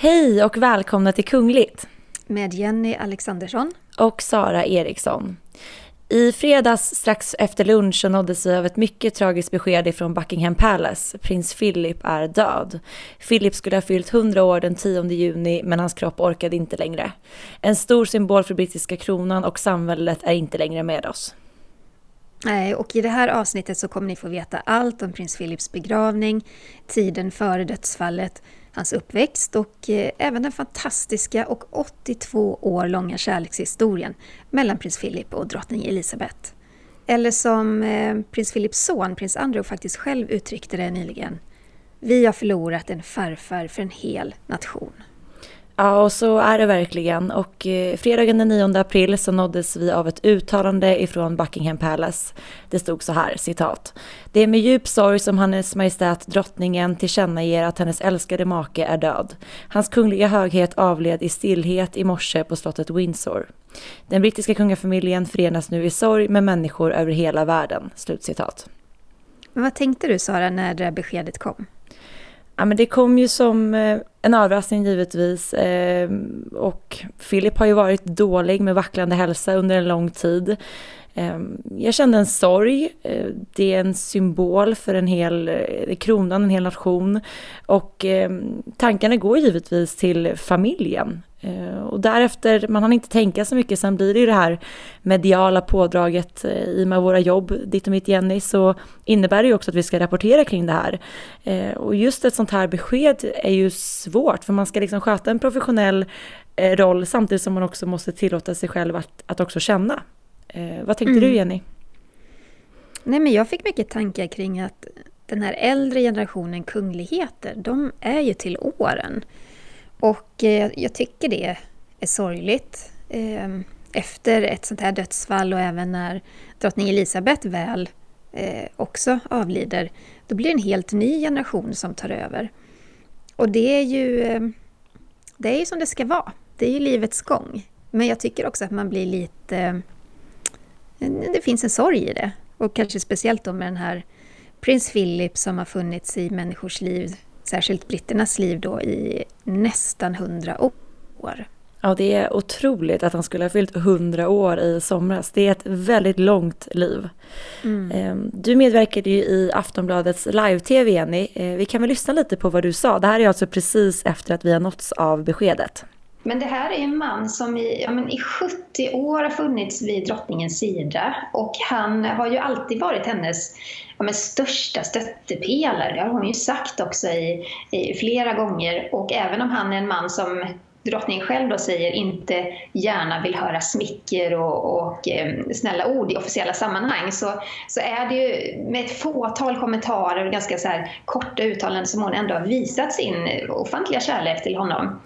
Hej och välkomna till Kungligt. Med Jenny Alexandersson. Och Sara Eriksson. I fredags strax efter lunch så nåddes vi av ett mycket tragiskt besked ifrån Buckingham Palace. Prins Philip är död. Philip skulle ha fyllt 100 år den 10 juni men hans kropp orkade inte längre. En stor symbol för brittiska kronan och samhället är inte längre med oss. Nej, och i det här avsnittet så kommer ni få veta allt om prins Philips begravning, tiden före dödsfallet, hans uppväxt och eh, även den fantastiska och 82 år långa kärlekshistorien mellan prins Philip och drottning Elizabeth. Eller som eh, prins Philips son, prins Andrew, faktiskt själv uttryckte det nyligen. Vi har förlorat en farfar för en hel nation. Ja, och så är det verkligen. Och eh, fredagen den 9 april så nåddes vi av ett uttalande ifrån Buckingham Palace. Det stod så här, citat. Det är med djup sorg som Hennes Majestät drottningen tillkännager att hennes älskade make är död. Hans kungliga höghet avled i stillhet i morse på slottet Windsor. Den brittiska kungafamiljen förenas nu i sorg med människor över hela världen. Slutcitat. Men vad tänkte du Sara när det beskedet kom? Ja, men det kom ju som eh, en överraskning givetvis. Eh, och Philip har ju varit dålig med vacklande hälsa under en lång tid. Ehm, jag kände en sorg. Eh, det är en symbol för en hel, eh, kronan, en hel nation. Och ehm, tankarna går givetvis till familjen. Eh, och därefter, man hann inte tänka så mycket, sen blir det ju det här mediala pådraget i och med våra jobb, ditt och mitt Jenny, så innebär det ju också att vi ska rapportera kring det här. Och just ett sånt här besked är ju svårt, för man ska liksom sköta en professionell roll samtidigt som man också måste tillåta sig själv att, att också känna. Vad tänkte mm. du Jenny? Nej men jag fick mycket tankar kring att den här äldre generationen kungligheter, de är ju till åren. Och eh, jag tycker det är sorgligt. Eh, efter ett sånt här dödsfall och även när drottning Elisabeth väl eh, också avlider, då blir det en helt ny generation som tar över. Och det är ju det är ju som det ska vara. Det är ju livets gång. Men jag tycker också att man blir lite... Det finns en sorg i det. Och kanske speciellt då med den här prins Philip som har funnits i människors liv särskilt britternas liv då i nästan hundra år. Ja, det är otroligt att han skulle ha fyllt hundra år i somras. Det är ett väldigt långt liv. Mm. Ehm, du medverkade ju i Aftonbladets live-tv, Jenny. Ehm, vi kan väl lyssna lite på vad du sa. Det här är alltså precis efter att vi har nåtts av beskedet. Men det här är en man som i, ja, men i 70 år har funnits vid drottningens sida och han har ju alltid varit hennes ja, men största stöttepelare. Det har hon ju sagt också i, i, flera gånger. Och även om han är en man som drottningen själv då säger inte gärna vill höra smicker och, och eh, snälla ord i officiella sammanhang så, så är det ju med ett fåtal kommentarer och ganska så här korta uttalanden som hon ändå har visat sin ofantliga kärlek till honom.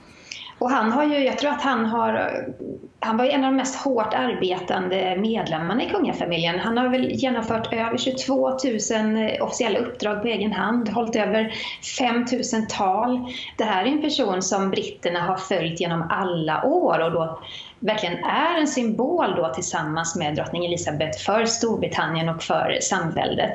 Och han har ju, jag tror att han har, han var ju en av de mest hårt arbetande medlemmarna i kungafamiljen. Han har väl genomfört över 22 000 officiella uppdrag på egen hand, hållit över 5 000 tal. Det här är en person som britterna har följt genom alla år och då verkligen är en symbol då tillsammans med drottning Elizabeth för Storbritannien och för samväldet.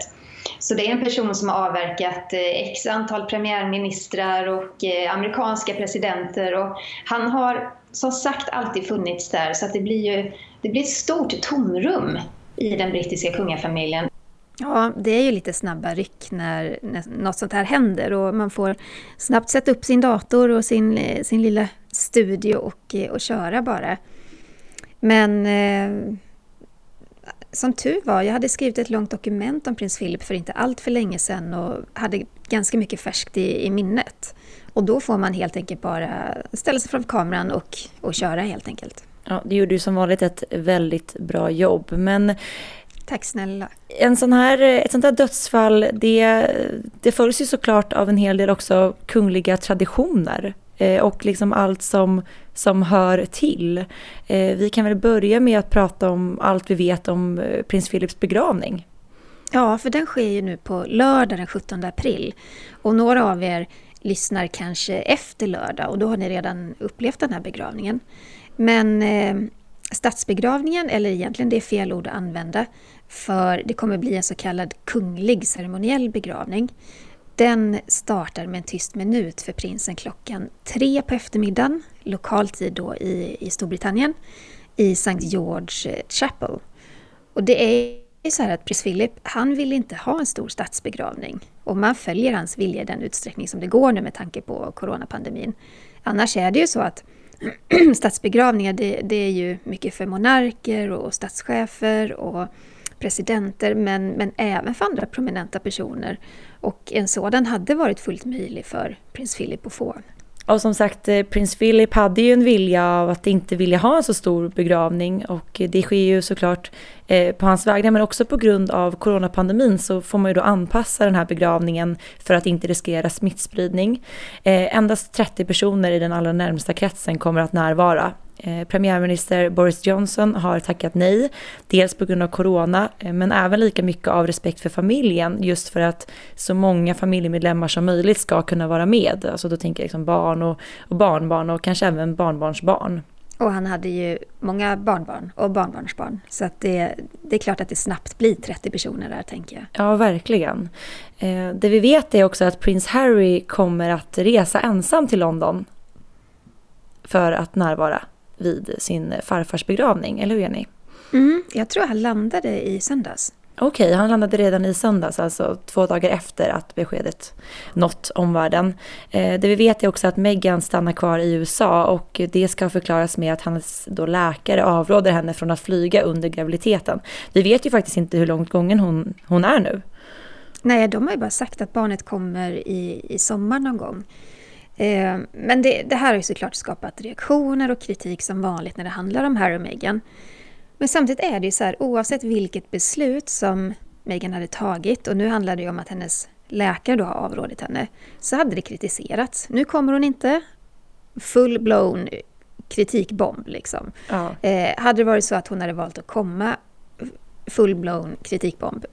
Så det är en person som har avverkat eh, x antal premiärministrar och eh, amerikanska presidenter och han har som sagt alltid funnits där så att det blir ju det blir ett stort tomrum i den brittiska kungafamiljen. Ja, det är ju lite snabba ryck när, när något sånt här händer och man får snabbt sätta upp sin dator och sin, eh, sin lilla studio och, och köra bara. Men eh, som tur var, jag hade skrivit ett långt dokument om prins Philip för inte allt för länge sedan och hade ganska mycket färskt i, i minnet. Och då får man helt enkelt bara ställa sig framför kameran och, och köra helt enkelt. Ja, det gjorde ju som vanligt ett väldigt bra jobb. Men Tack snälla. En sån här, ett sånt här dödsfall, det, det följs ju såklart av en hel del också kungliga traditioner. Eh, och liksom allt som, som hör till. Eh, vi kan väl börja med att prata om allt vi vet om eh, prins Philips begravning. Ja, för den sker ju nu på lördag den 17 april. Och några av er lyssnar kanske efter lördag och då har ni redan upplevt den här begravningen. Men statsbegravningen, eller egentligen det är fel ord att använda, för det kommer bli en så kallad kunglig ceremoniell begravning. Den startar med en tyst minut för prinsen klockan tre på eftermiddagen, lokal tid då i, i Storbritannien, i St. George eh, Chapel. Och det är så här att prins Philip, han vill inte ha en stor statsbegravning. Och man följer hans vilja i den utsträckning som det går nu med tanke på coronapandemin. Annars är det ju så att statsbegravningar, det, det, är ju mycket för monarker och statschefer och presidenter, men, men även för andra prominenta personer. Och en sådan hade varit fullt möjlig för prins Philip att få. Och som sagt, eh, prins Philip hade ju en vilja av att inte vilja ha en så stor begravning och det sker ju såklart eh, på hans vägnar men också på grund av coronapandemin så får man ju då anpassa den här begravningen för att inte riskera smittspridning. Eh, endast 30 personer i den allra närmsta kretsen kommer att närvara Eh, premiärminister Boris Johnson har tackat nej, dels på grund av corona, eh, men även lika mycket av respekt för familjen, just för att så många familjemedlemmar som möjligt ska kunna vara med. Alltså då tänker jag liksom barn och, och barnbarn och kanske även barnbarnsbarn. Och han hade ju många barnbarn och barnbarnsbarn. Så att det, det är klart att det snabbt blir 30 personer där, tänker jag. Ja, verkligen. Eh, det vi vet är också att prins Harry kommer att resa ensam till London för att närvara vid sin farfars begravning, eller hur Jenny? Mm, jag tror han landade i söndags. Okej, okay, han landade redan i söndags, alltså två dagar efter att beskedet nått omvärlden. Eh, det vi vet är också att Meghan stannar kvar i USA och det ska förklaras med att hans då läkare avråder henne från att flyga under graviditeten. Vi vet ju faktiskt inte hur långt gången hon, hon är nu. Nej, de har ju bara sagt att barnet kommer i, i sommar någon gång. Eh, men det, det, här har ju såklart skapat reaktioner och kritik som vanligt när det handlar om Harry och Meghan. Men samtidigt är det ju så här, oavsett vilket beslut som Meghan hade tagit, och nu handlar det ju om att hennes läkare då har avrådit henne, så hade det kritiserats. Nu kommer hon inte, full-blown kritikbomb liksom. Ja. Eh, hade det varit så att hon hade valt att komma full-blown kritikbomb.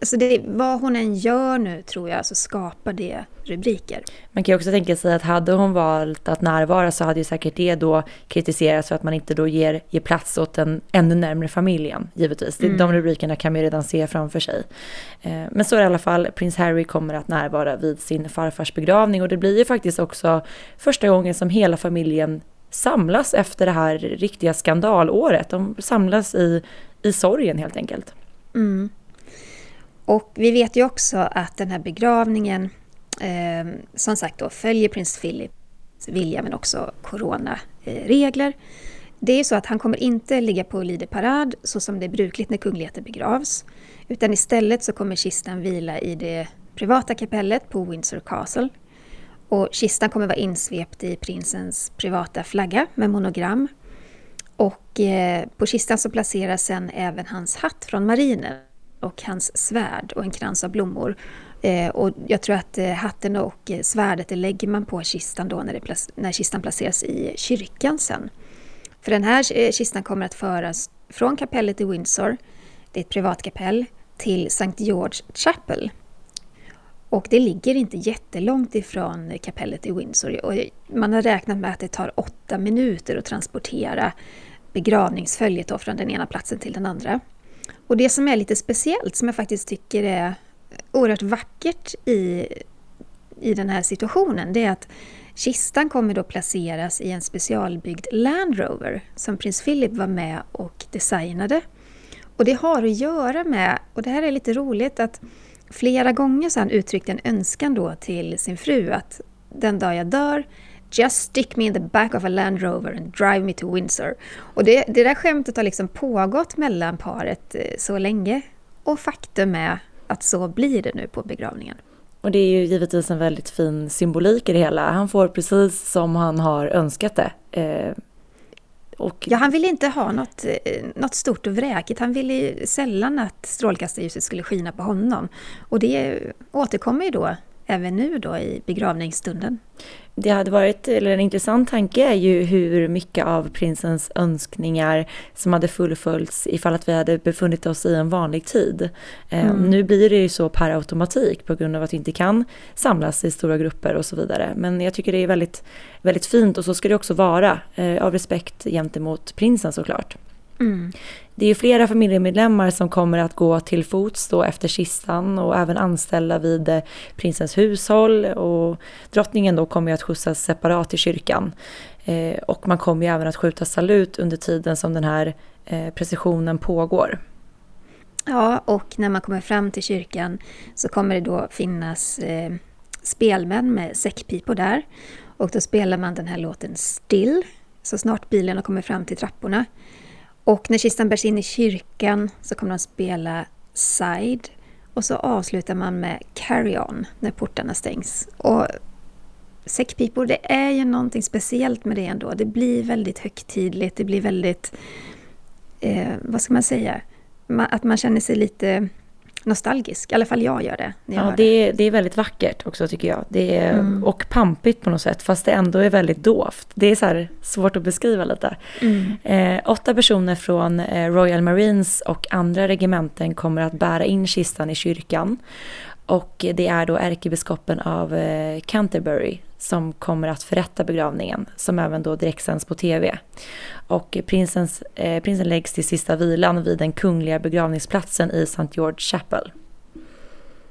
Alltså det, vad hon än gör nu tror jag så skapar det rubriker. Man kan ju också tänka sig att hade hon valt att närvara så hade ju säkert det då kritiserats för att man inte då ger, ger plats åt den ännu närmre familjen, givetvis. Mm. De rubrikerna kan man ju redan se framför sig. Eh, men så är det i alla fall, prins Harry kommer att närvara vid sin farfars begravning och det blir ju faktiskt också första gången som hela familjen samlas efter det här riktiga skandalåret. De samlas i, i sorgen helt enkelt. Mm. Och vi vet ju också att den här begravningen eh, som sagt då följer prins Philips vilja men också coronaregler. Det är så att han kommer inte ligga på Lide parad så som det är brukligt när kungligheter begravs. Utan istället så kommer kistan vila i det privata kapellet på Windsor Castle. Och kistan kommer vara insvept i prinsens privata flagga med monogram. Och eh, på kistan så placeras sen även hans hatt från marinen och hans svärd och en krans av blommor. Eh, och jag tror att eh, hatten och eh, svärdet det lägger man på kistan då när, det, när kistan placeras i kyrkan sen. För den här eh, kistan kommer att föras från kapellet i Windsor, det är ett privatkapell, till St. George Chapel. Och det ligger inte jättelångt ifrån kapellet i Windsor. Och man har räknat med att det tar åtta minuter att transportera begravningsföljet från den ena platsen till den andra. Och det som är lite speciellt, som jag faktiskt tycker är oerhört vackert i, i den här situationen, det är att kistan kommer då placeras i en specialbyggd Land Rover som prins Philip var med och designade. Och det har att göra med, och det här är lite roligt, att flera gånger så har han uttryckt en önskan då till sin fru att den dag jag dör Just stick me in the back of a Land Rover and drive me to Windsor. Och det, det där skämtet har liksom pågått mellan paret eh, så länge. Och faktum är att så blir det nu på begravningen. Och det är ju givetvis en väldigt fin symbolik i det hela. Han får precis som han har önskat det. Eh, och... Ja, han ville inte ha något, eh, något stort och vräkigt. Han ville sällan att strålkastarljuset skulle skina på honom. Och det återkommer ju då även nu då i begravningsstunden. Det hade varit, eller en intressant tanke är ju hur mycket av prinsens önskningar som hade fullföljts ifall att vi hade befunnit oss i en vanlig tid. Eh, mm. Nu blir det ju så per automatik på grund av att vi inte kan samlas i stora grupper och så vidare. Men jag tycker det är väldigt, väldigt fint och så ska det också vara, eh, av respekt gentemot prinsen såklart. Mm. Det är flera familjemedlemmar som kommer att gå till fots då efter kistan och även anställda vid eh, prinsens hushåll och drottningen då kommer att skjutsas separat till kyrkan. Eh, och man kommer även att skjuta salut under tiden som den här eh, precisionen pågår. Ja, och när man kommer fram till kyrkan så kommer det då finnas eh, spelmän med säckpipor där. Och då spelar man den här låten Still, så snart bilen har kommit fram till trapporna. Och när kistan bärs in i kyrkan så kommer de spela Side. Och så avslutar man med Carry On när portarna stängs. Och säckpipor, det är ju någonting speciellt med det ändå. Det blir väldigt högtidligt, det blir väldigt... Eh, vad ska man säga? att man känner sig lite nostalgisk. I alla fall jag gör det. ja, det är, det är väldigt vackert också tycker jag. Det är, mm. Och pampigt på något sätt, fast det ändå är väldigt dovt. Det är så svårt att beskriva lite. Mm. Eh, åtta personer från eh, Royal Marines och andra regementen kommer att bära in kistan i kyrkan. Och det är då ärkebiskopen av eh, Canterbury som kommer att förrätta begravningen, som även då direktsänds på TV. Och prinsens, eh, prinsen läggs till sista vilan vid den kungliga begravningsplatsen i St. George Chapel.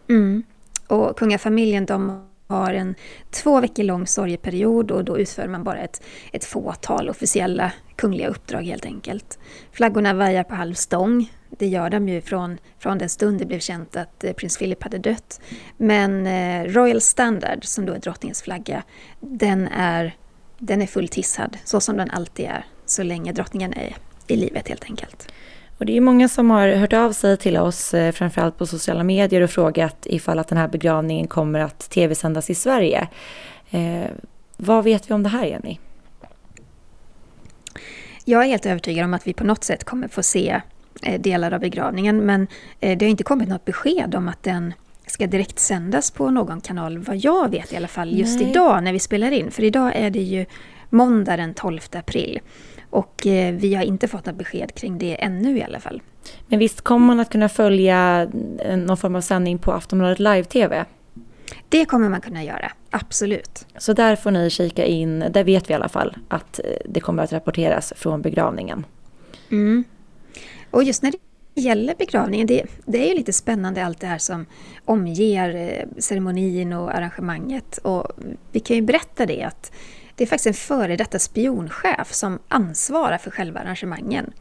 Mm. Och kungafamiljen de har en två veckor lång sorgeperiod och då utför man bara ett, ett fåtal officiella kungliga uppdrag helt enkelt. Flaggorna vajar på halv stång. Det gör de ju från, från den stund det blev känt att eh, prins Philip hade dött. Men eh, Royal Standard, som då är drottningens flagga, den är, den är fulltissad, så som den alltid är, så länge drottningen är i livet helt enkelt. Och det är många som har hört av sig till oss, eh, framförallt på sociala medier och frågat ifall att den här begravningen kommer att tv-sändas i Sverige. Eh, vad vet vi om det här, Jenny? Jag är helt övertygad om att vi på något sätt kommer få se delar av begravningen, men eh, det har inte kommit något besked om att den ska direkt sändas på någon kanal, vad jag vet i alla fall, just Nej. idag när vi spelar in. För idag är det ju måndag den 12 april. Och eh, vi har inte fått något besked kring det ännu i alla fall. Men visst kommer man att kunna följa någon form av sändning på Aftonbladet Live-TV? Det kommer man kunna göra, absolut. Så där får ni kika in, där vet vi i alla fall att eh, det kommer att rapporteras från begravningen. Mm. Och just när det gäller begravningen, det, det är ju lite spännande allt det här som omger eh, ceremonin och arrangemanget. Och vi kan ju berätta det att det är faktiskt en före detta spionchef som ansvarar för själva arrangemangen.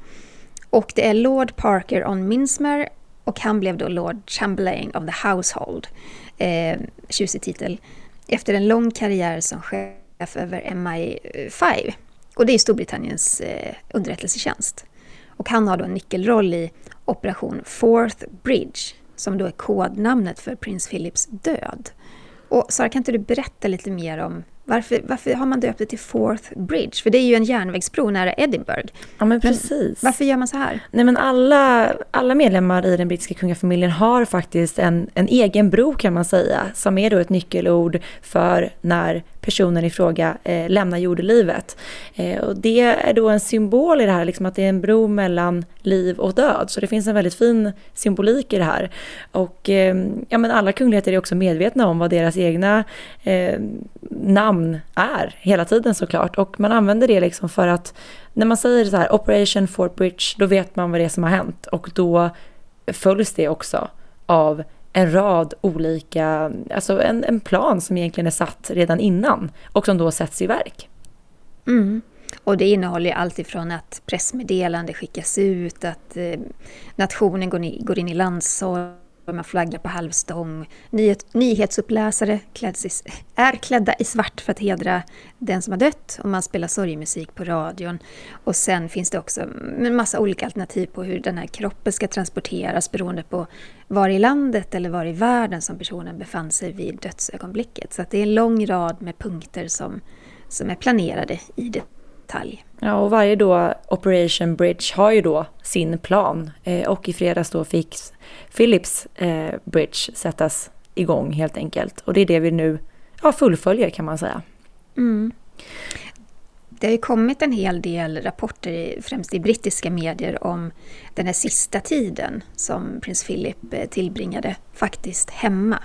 Och det är Lord Parker on Minsmer och han blev då Lord Chamberlain of the Household. Eh, tjusig titel. Efter en lång karriär som chef över MI5. Och det är Storbritanniens eh, underrättelsetjänst. Och han har då en nyckelroll i Operation Fourth Bridge, som då är kodnamnet för prins Philips död. Och Sara, kan inte du berätta lite mer om varför, varför har man döpt det till Fourth Bridge? För det är ju en järnvägsbro nära Edinburgh. Ja, men precis. Men varför gör man så här? Nej, men alla, alla medlemmar i den brittiska kungafamiljen har faktiskt en, en egen bro kan man säga, som är då ett nyckelord för när personen i fråga eh, lämnar jordelivet. Eh, och det är då en symbol i det här, liksom att det är en bro mellan liv och död. Så det finns en väldigt fin symbolik i det här. Och eh, ja, men alla kungligheter är också medvetna om vad deras egna eh, namn är hela tiden såklart. Och man använder det liksom för att när man säger så här Operation Fort Bridge, då vet man vad det är som har hänt. Och då följs det också av en rad olika, alltså en, en plan som egentligen är satt redan innan och som då sätts i verk. Mm. Och det innehåller allt ifrån att pressmeddelande skickas ut, att eh, nationen går, in, går in i landssorg, man flaggar på halvstång. Nyhet, nyhetsuppläsare kläds i, är klädda i svart för att hedra den som har dött och man spelar sorgmusik på radion. Och sen finns det också en massa olika alternativ på hur den här kroppen ska transporteras beroende på var i landet eller var i världen som personen befann sig vid dödsögonblicket. Så det är en lång rad med punkter som, som är planerade i det detalj. Ja, och varje då Operation Bridge har ju då sin plan. Eh, och i fredags då fick Philips eh, Bridge sättas igång helt enkelt. Och det är det vi nu ja, fullföljer kan man säga. Mm. Det har ju kommit en hel del rapporter, främst i brittiska medier, om den här sista tiden som prins Philip eh, tillbringade faktiskt hemma.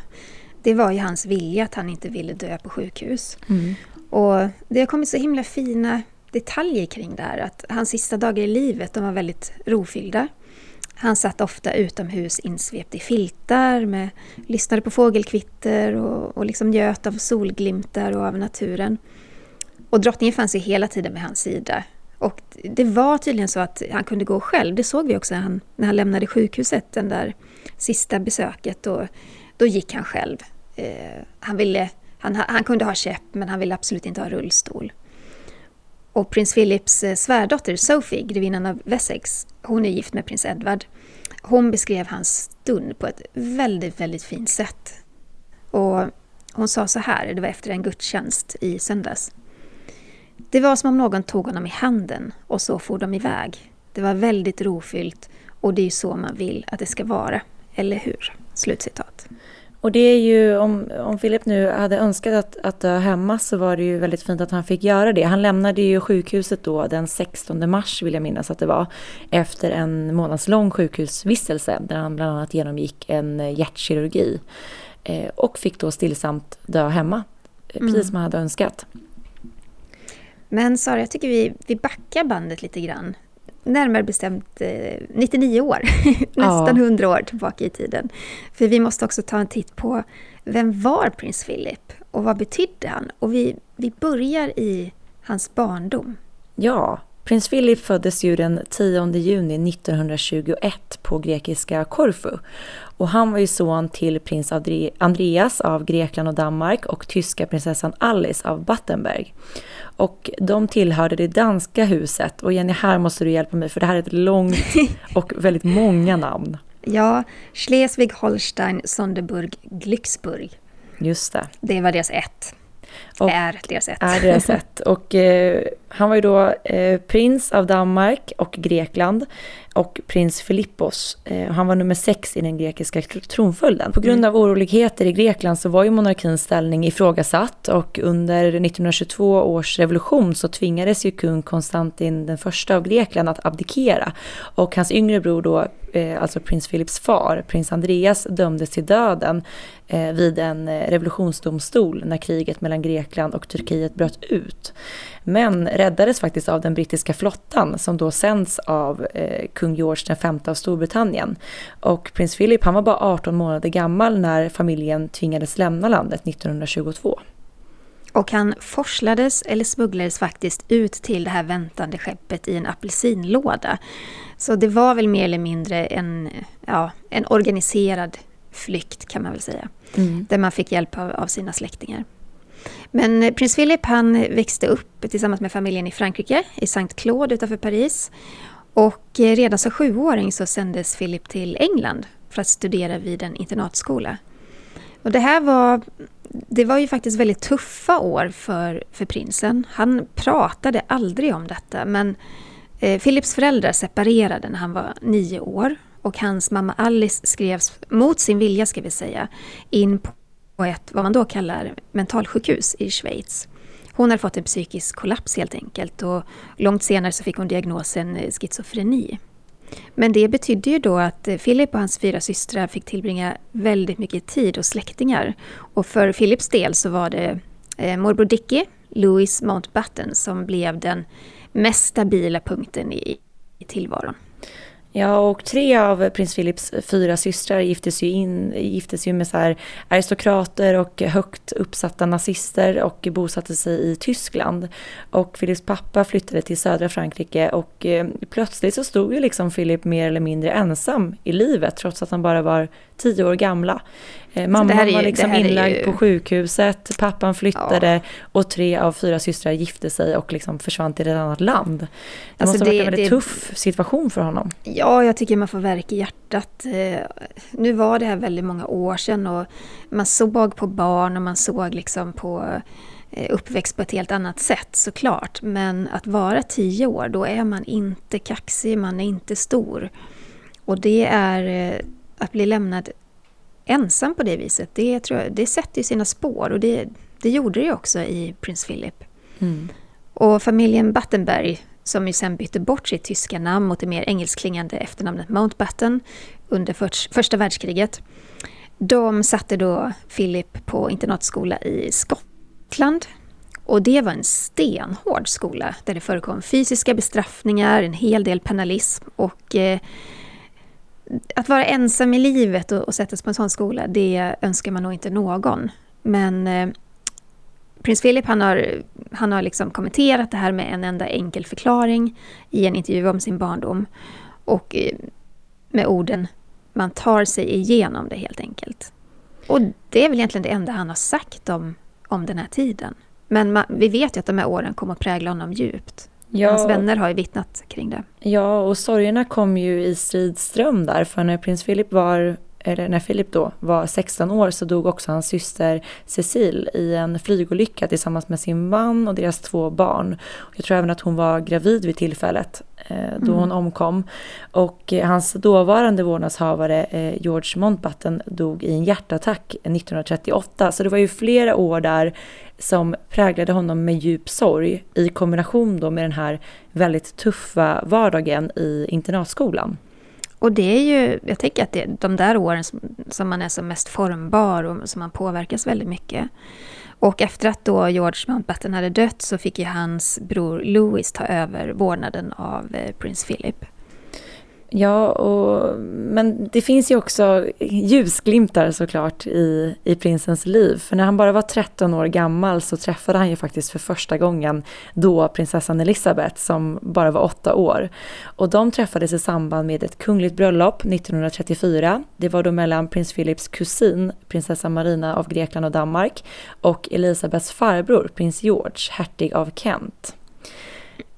Det var ju hans vilja att han inte ville dö på sjukhus. Mm. Och det har kommit så himla fina detaljer kring det här. Att hans sista dagar i livet de var väldigt rofyllda. Han satt ofta utomhus insvept i filtar, med, lyssnade på fågelkvitter och, och liksom njöt av solglimtar och av naturen. Och drottningen fanns ju hela tiden vid hans sida. Och det var tydligen så att han kunde gå själv. Det såg vi också när han, när han lämnade sjukhuset, den där sista besöket. Och, då gick han själv. Eh, han, ville, han, han kunde ha käpp, men han ville absolut inte ha rullstol. Och prins Philips eh, svärdotter Sophie, grevinnan av Wessex, hon är gift med prins Edward. Hon beskrev hans stund på ett väldigt, väldigt fint sätt. Och hon sa så här, det var efter en gudstjänst i söndags. Det var som om någon tog honom i handen och så for de iväg. Det var väldigt rofyllt och det är ju så man vill att det ska vara, eller hur? Slutcitat. Och det är ju, om, om Philip nu hade önskat att, att dö hemma så var det ju väldigt fint att han fick göra det. Han lämnade ju sjukhuset då den 16 mars vill jag minnas att det var. Efter en månadslång sjukhusvistelse där han bland annat genomgick en hjärtkirurgi. Eh, och fick då stillsamt dö hemma. Eh, precis mm. som han hade önskat. Men Sara, jag tycker vi, vi backar bandet lite grann närmare bestämt eh, 99 år, nästan ja. 100 år tillbaka i tiden. För vi måste också ta en titt på vem var prins Philip och vad betydde han? Och vi, vi börjar i hans barndom. Ja, prins Philip föddes ju den 10 juni 1921 på grekiska Korfu. Och han var ju son till prins Andreas av Grekland och Danmark och tyska prinsessan Alice av Battenberg. Och de tillhörde det danska huset. Och Jenny, här måste du hjälpa mig för det här är ett långt och väldigt många namn. Ja, Schleswig, Holstein, Sonderburg, Glücksburg. Just det. Det var deras ett. Och är deras ett. Är deras ett. Och eh, han var ju då eh, prins av Danmark och Grekland och prins Filippos. Eh, han var nummer sex i den grekiska tronföljden. På grund mm. av oroligheter i Grekland så var ju monarkins ställning ifrågasatt och under 1922 års revolution så tvingades ju kung Konstantin den första av Grekland att abdikera. Och hans yngre bror då, eh, alltså prins Philips far, prins Andreas, dömdes till döden eh, vid en revolutionsdomstol när kriget mellan Grekland och Turkiet bröt ut. Men räddades faktiskt av den brittiska flottan som då sänds av eh, kung George V av Storbritannien. Och prins Philip han var bara 18 månader gammal när familjen tvingades lämna landet 1922. Och han forslades eller smugglades faktiskt ut till det här väntande skeppet i en apelsinlåda. Så det var väl mer eller mindre en, ja, en organiserad flykt kan man väl säga. Mm. Där man fick hjälp av, av sina släktingar. Men eh, prins Philip han växte upp tillsammans med familjen i Frankrike, i Saint Claude utanför Paris. Och eh, redan som sjuåring så sändes Philip till England för att studera vid en internatskola. Och det här var, det var ju faktiskt väldigt tuffa år för, för prinsen. Han pratade aldrig om detta men eh, Philips föräldrar separerade när han var nio år och hans mamma Alice skrevs, mot sin vilja ska vi säga, in på på ett, vad man då kallar mentalsjukhus i Schweiz. Hon hade fått en psykisk kollaps helt enkelt och långt senare så fick hon diagnosen eh, schizofreni. Men det betydde ju då att eh, Philip och hans fyra systrar fick tillbringa väldigt mycket tid hos släktingar. Och för Philips del så var det eh, morbror Dickie, Louis Mountbatten, som blev den mest stabila punkten i, i tillvaron. Ja, och tre av prins Philips fyra systrar giftes ju, in, giftes ju med så här aristokrater och högt uppsatta nazister och bosatte sig i Tyskland. Och Philips pappa flyttade till södra Frankrike och eh, plötsligt så stod ju liksom Philip mer eller mindre ensam i livet trots att han bara var tio år gamla. Eh, mamman var liksom inlagd ju... på sjukhuset, pappan flyttade ja. och tre av fyra systrar gifte sig och liksom försvann till ett annat land. Det alltså måste ha varit en väldigt det... tuff situation för honom. Ja, jag tycker man får verk i hjärtat. Eh, nu var det här väldigt många år sedan och man såg på barn och man såg liksom på eh, uppväxt på ett helt annat sätt såklart. Men att vara tio år, då är man inte kaxig, man är inte stor. Och det är att bli lämnad ensam på det viset, det, tror jag, det sätter ju sina spår och det, det gjorde det också i prins Philip. Mm. Och familjen Battenberg, som ju sen bytte bort sitt tyska namn mot det mer engelskklingande efternamnet Mountbatten under för, första världskriget. De satte då Philip på internatskola i Skottland Och det var en stenhård skola där det förekom fysiska bestraffningar, en hel del penalism och eh, att vara ensam i livet och, och sättas på en sån skola, det önskar man nog inte någon. Men eh, prins Philip han har, han har liksom kommenterat det här med en enda enkel förklaring i en intervju om sin barndom. Och eh, med orden man tar sig igenom det helt enkelt. Och det är väl egentligen det enda han har sagt om, om den här tiden. Men man, vi vet ju att de här åren kommer att prägla honom djupt. Ja, Hans vänner har ju vittnat kring det. Ja, och sorgerna kom ju i stridström där, för när prins Philip var eller när Philip då var 16 år så dog också hans syster Cecile i en flygolycka tillsammans med sin man och deras två barn. Jag tror även att hon var gravid vid tillfället eh, då mm. hon omkom. Och eh, hans dåvarande vårdnadshavare eh, George Mountbatten dog i en hjärtattack 1938. Så det var ju flera år där som präglade honom med djup sorg i kombination då med den här väldigt tuffa vardagen i internatskolan. Och det är ju, jag tänker att det är de där åren som, som man är som mest formbar och som man påverkas väldigt mycket. Och efter att då George Mountbatten hade dött så fick ju hans bror Louis ta över vårdnaden av eh, prins Philip. Ja, och, men det finns ju också ljusglimtar såklart i, i prinsens liv. För när han bara var 13 år gammal så träffade han ju faktiskt för första gången då prinsessan Elisabeth som bara var 8 år. Och de träffades i samband med ett kungligt bröllop 1934. Det var då mellan prins Philips kusin, prinsessa Marina av Grekland och Danmark och Elisabeths farbror, prins George, hertig av Kent.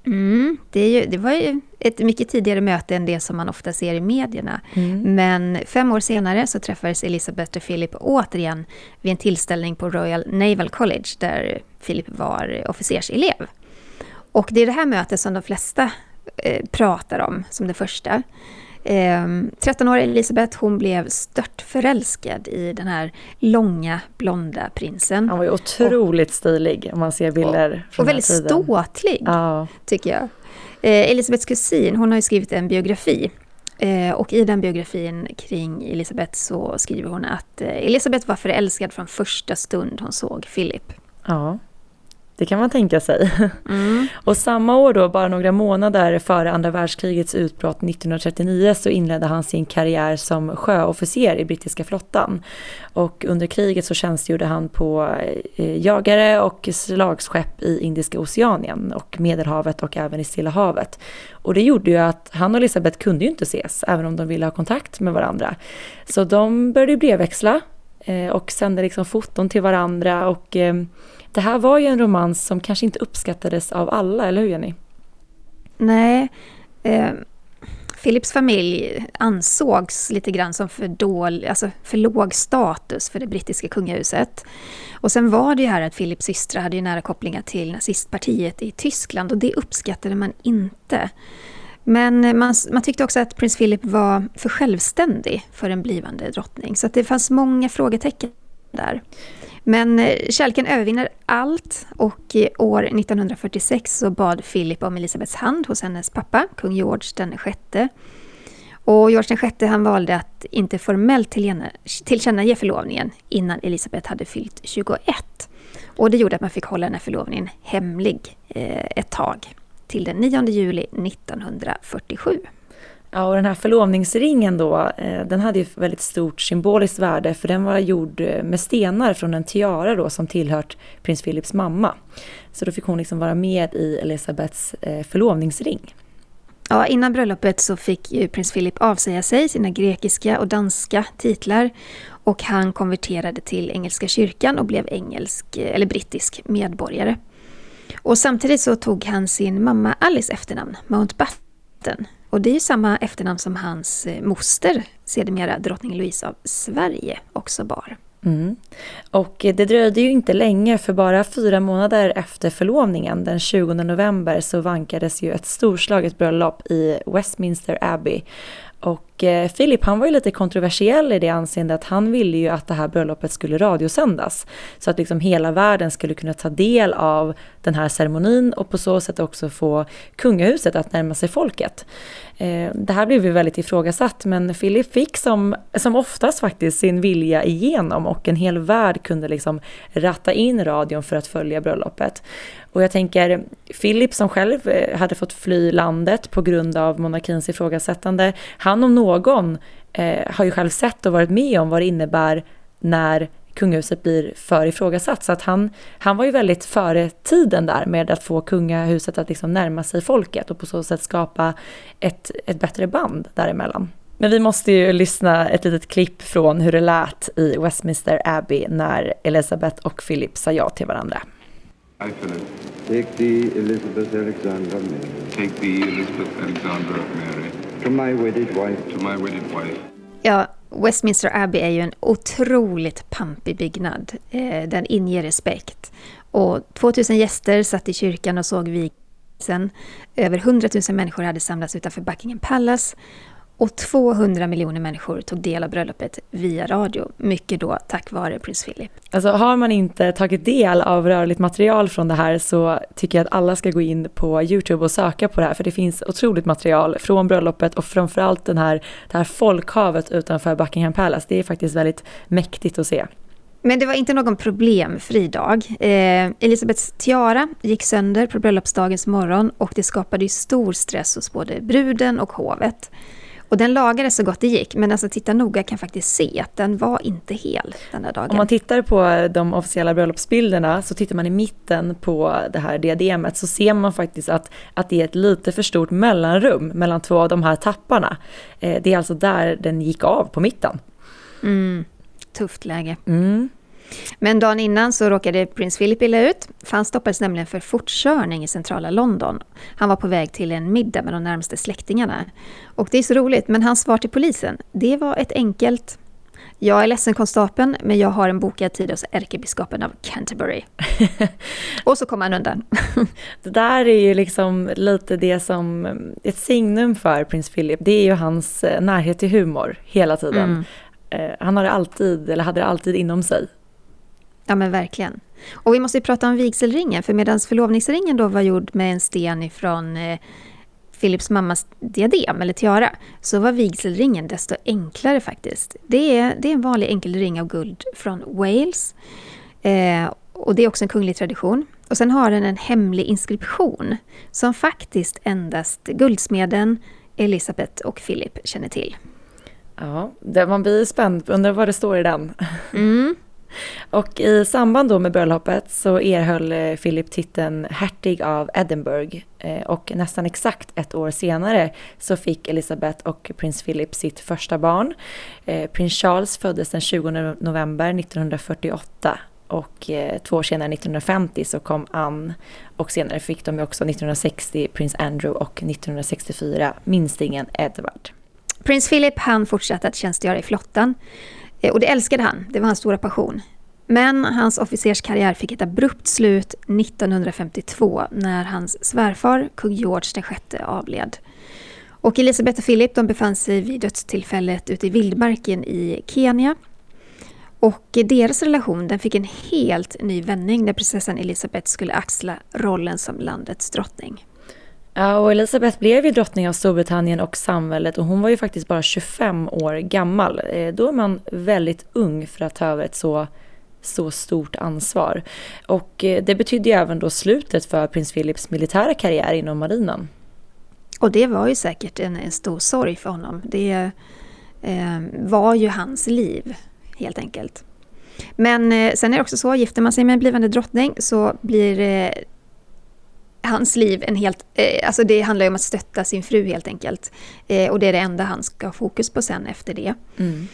Mm, det, ju, det, var ju ett mycket tidigare möte än det som man ofta ser i medierna. Mm. Men fem år senare så träffades Elisabeth och Philip återigen vid en tillställning på Royal Naval College där Philip var officerselev. Och det är det här mötet som de flesta eh, pratar om som det första. Eh, 13-åriga Elisabeth hon blev stört förälskad i den här långa blonda prinsen. Han var ju otroligt och, stilig om man ser bilder och, från Och väldigt tiden. ståtlig, ja. tycker jag. Eh, Elisabeths kusin hon har ju skrivit en biografi eh, och i den biografin kring Elisabeth så skriver hon att eh, Elisabeth var förälskad från första stund hon såg Philip. Ja. Det kan man tänka sig. Mm. Och samma år då, bara några månader före andra världskrigets utbrott 1939 så inledde han sin karriär som sjöofficer i brittiska flottan. Och under kriget så tjänstgjorde han på eh, jagare och slagskepp i Indiska oceanien och Medelhavet och även i Stilla havet. Och det gjorde ju att han och Elisabeth kunde ju inte ses även om de ville ha kontakt med varandra. Så de började brevväxla eh, och sände liksom foton till varandra och eh, det här var ju en romans som kanske inte uppskattades av alla, eller hur Jenny? Nej. Eh, Philips familj ansågs lite grann som för, dålig, alltså för låg status för det brittiska kungahuset. Och sen var det ju här att Philips systrar hade ju nära kopplingar till nazistpartiet i Tyskland och det uppskattade man inte. Men man, man tyckte också att prins Philip var för självständig för en blivande drottning. Så det fanns många frågetecken där. Men eh, kärleken övervinner allt och år 1946 så bad Philip om Elisabeths hand hos hennes pappa, kung George den sjätte. Och George den sjätte han valde att inte formellt tillkännage förlovningen innan Elisabeth hade fyllt 21. Och det gjorde att man fick hålla den här förlovningen hemlig eh, ett tag, till den 9 juli 1947. Ja, och den här förlovningsringen då, eh, den hade ju väldigt stort symboliskt värde för den var gjord eh, med stenar från en tiara då som tillhört prins Philips mamma. Så då fick hon liksom vara med i Elisabeths eh, förlovningsring. Ja, innan bröllopet så fick ju prins Philip avsäga sig sina grekiska och danska titlar och han konverterade till engelska kyrkan och blev engelsk eller brittisk medborgare. Och samtidigt så tog han sin mamma Alice efternamn, Mountbatten, och det är samma efternamn som hans eh, moster, sedermera drottning Louise av Sverige, också bar. Mm. Och eh, det dröjde ju inte länge, för bara fyra månader efter förlovningen, den 20 november, så vankades ju ett storslaget bröllop i Westminster Abbey. Och eh, Philip han var ju lite kontroversiell i det anseendet att han ville ju att det här bröllopet skulle radiosändas. Så att liksom hela världen skulle kunna ta del av den här ceremonin och på så sätt också få kungahuset att närma sig folket. Eh, det här blev ju väldigt ifrågasatt men Philip fick som, som oftast faktiskt sin vilja igenom och en hel värld kunde liksom ratta in radion för att följa bröllopet. Och jag tänker, Philip som själv eh, hade fått fly landet på grund av monarkins ifrågasättande, han om någon eh, har ju själv sett och varit med om vad det innebär när kungahuset blir för ifrågasatt. Så att han, han var ju väldigt före tiden där med att få kungahuset att liksom närma sig folket och på så sätt skapa ett, ett bättre band däremellan. Men vi måste ju lyssna ett litet klipp från hur det lät i Westminster Abbey när Elizabeth och Philip sa ja till varandra. I, Philip, Take thee, Elizabeth Alexandra Mary, take thee, Elizabeth Alexandra Mary, to my wedded wife, to my wedded wife. Ja, Westminster Abbey är ju en otroligt pampig byggnad. Eh, Den inger respekt. Och 2000 gäster satt i kyrkan och såg vigseln. Över 100 000 människor hade samlats utanför Buckingham Palace. Och 200 miljoner människor tog del av bröllopet via radio. Mycket då tack vare prins Philip. Alltså har man inte tagit del av rörligt material från det här så tycker jag att alla ska gå in på Youtube och söka på det här för det finns otroligt material från bröllopet och framförallt den här, det här folkhavet utanför Buckingham Palace. Det är faktiskt väldigt mäktigt att se. Men det var inte någon problemfri dag. Eh, Elisabeths tiara gick sönder på bröllopsdagens morgon och det skapade stor stress hos både bruden och hovet. Och den lagades så gott det gick, men alltså titta noga kan faktiskt se att den var inte hel den där dagen. Om man tittar på de officiella bröllopsbilderna så tittar man i mitten på det här diademet så ser man faktiskt att, att det är ett lite för stort mellanrum mellan två av de här tapparna. Eh, det är alltså där den gick av på mitten. Mm, tufft läge. Mm. Men dagen innan så råkade prins Philip illa ut. För han stoppades nämligen för fortkörning i centrala London. Han var på väg till en middag med de närmaste släktingarna. Och det är så roligt, men hans svar till polisen, det var ett enkelt jag är ledsen konstapeln, men jag har en bokad tid hos ärkebiskopen av Canterbury. och så kom han undan. Det där är ju liksom lite det som ett signum för prins Philip. Det är ju hans eh, närhet till humor hela tiden. Mm. Eh, Han har det alltid, eller hade det alltid inom sig. Ja men verkligen. Och vi måste ju prata om vigselringen, för medan förlovningsringen då var gjord med en sten ifrån eh, Philips mammas diadem eller tiara, så var vigselringen desto enklare faktiskt. Det är, det är en vanlig enkel ring av guld från Wales. Eh, och det är också en kunglig tradition. Och sen har den en hemlig inskription som faktiskt endast guldsmeden, Elisabeth och Philip känner till. Ja, det, man blir spänd, undrar vad det står i den. Mm. Och i samband då med bröllopet så erhöll eh, Philip titeln hertig av Edinburgh eh, och nästan exakt ett år senare så fick Elizabeth och prins Philip sitt första barn. Eh, prins Charles föddes den 20 november 1948 och två år senare 1950 så kom Anne och senare fick de också 1960 prins Andrew och 1964 minstingen Edward. Prins Philip han fortsatte att tjänstgöra i flottan. Eh, och det älskade han, det var hans stora passion. Men hans officerskarriär fick ett abrupt slut 1952 när hans svärfar, kung George VI, avled. Och Elisabeth och Philip de befann sig vid dödstillfället ute i vildmarken i Kenya. Och deras relation den fick en helt ny vändning när prinsessan Elisabeth skulle axla rollen som landets drottning. Ja, och Elisabeth blev ju drottning av Storbritannien och samväldet och hon var ju faktiskt bara 25 år gammal. Eh, då är man väldigt ung för att ta över ett så, så stort ansvar. Och eh, det betydde ju även då slutet för prins Philips militära karriär inom marinen. Och det var ju säkert en, en stor sorg för honom. Det eh, var ju hans liv, helt enkelt. Men eh, sen är det också så, gifter man sig med en blivande drottning så blir eh, hans liv en helt... Eh, alltså det handlar ju om att stötta sin fru helt enkelt. Eh, och det är det enda han ska ha fokus på sen efter det. Mm.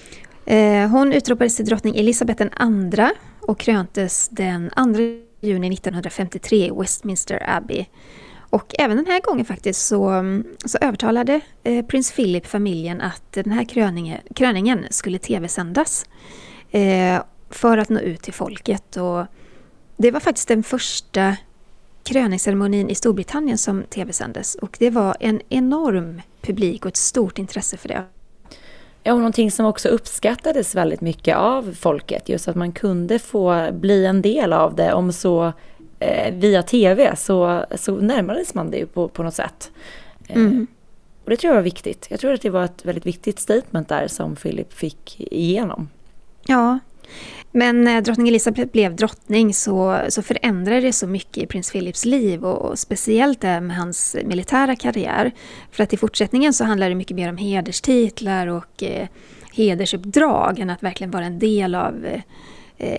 Eh, hon utropades till drottning Elisabeth II och kröntes den 2 juni 1953 i Westminster Abbey. Och även den här gången faktiskt så, så övertalade eh, prins Philip familjen att den här kröningen, kröningen skulle tv-sändas eh, för att nå ut till folket. Och det var faktiskt den första kröningsceremonin i Storbritannien som tv-sändes och det var en enorm publik och ett stort intresse för det. Ja, och någonting som också uppskattades väldigt mycket av folket, just att man kunde få bli en del av det, om så eh, via tv, så, så närmades man det ju på, på något sätt. Eh, Mm. och det tror jag var viktigt. Jag tror att det var ett väldigt viktigt statement där som Philip fick igenom. Ja, men när drottning Elizabeth blev drottning så, så förändrade det så mycket i prins Philips liv och, och speciellt det med hans militära karriär. För att i fortsättningen så handlar det mycket mer om hederstitlar och eh, hedersuppdrag än att verkligen vara en del av eh,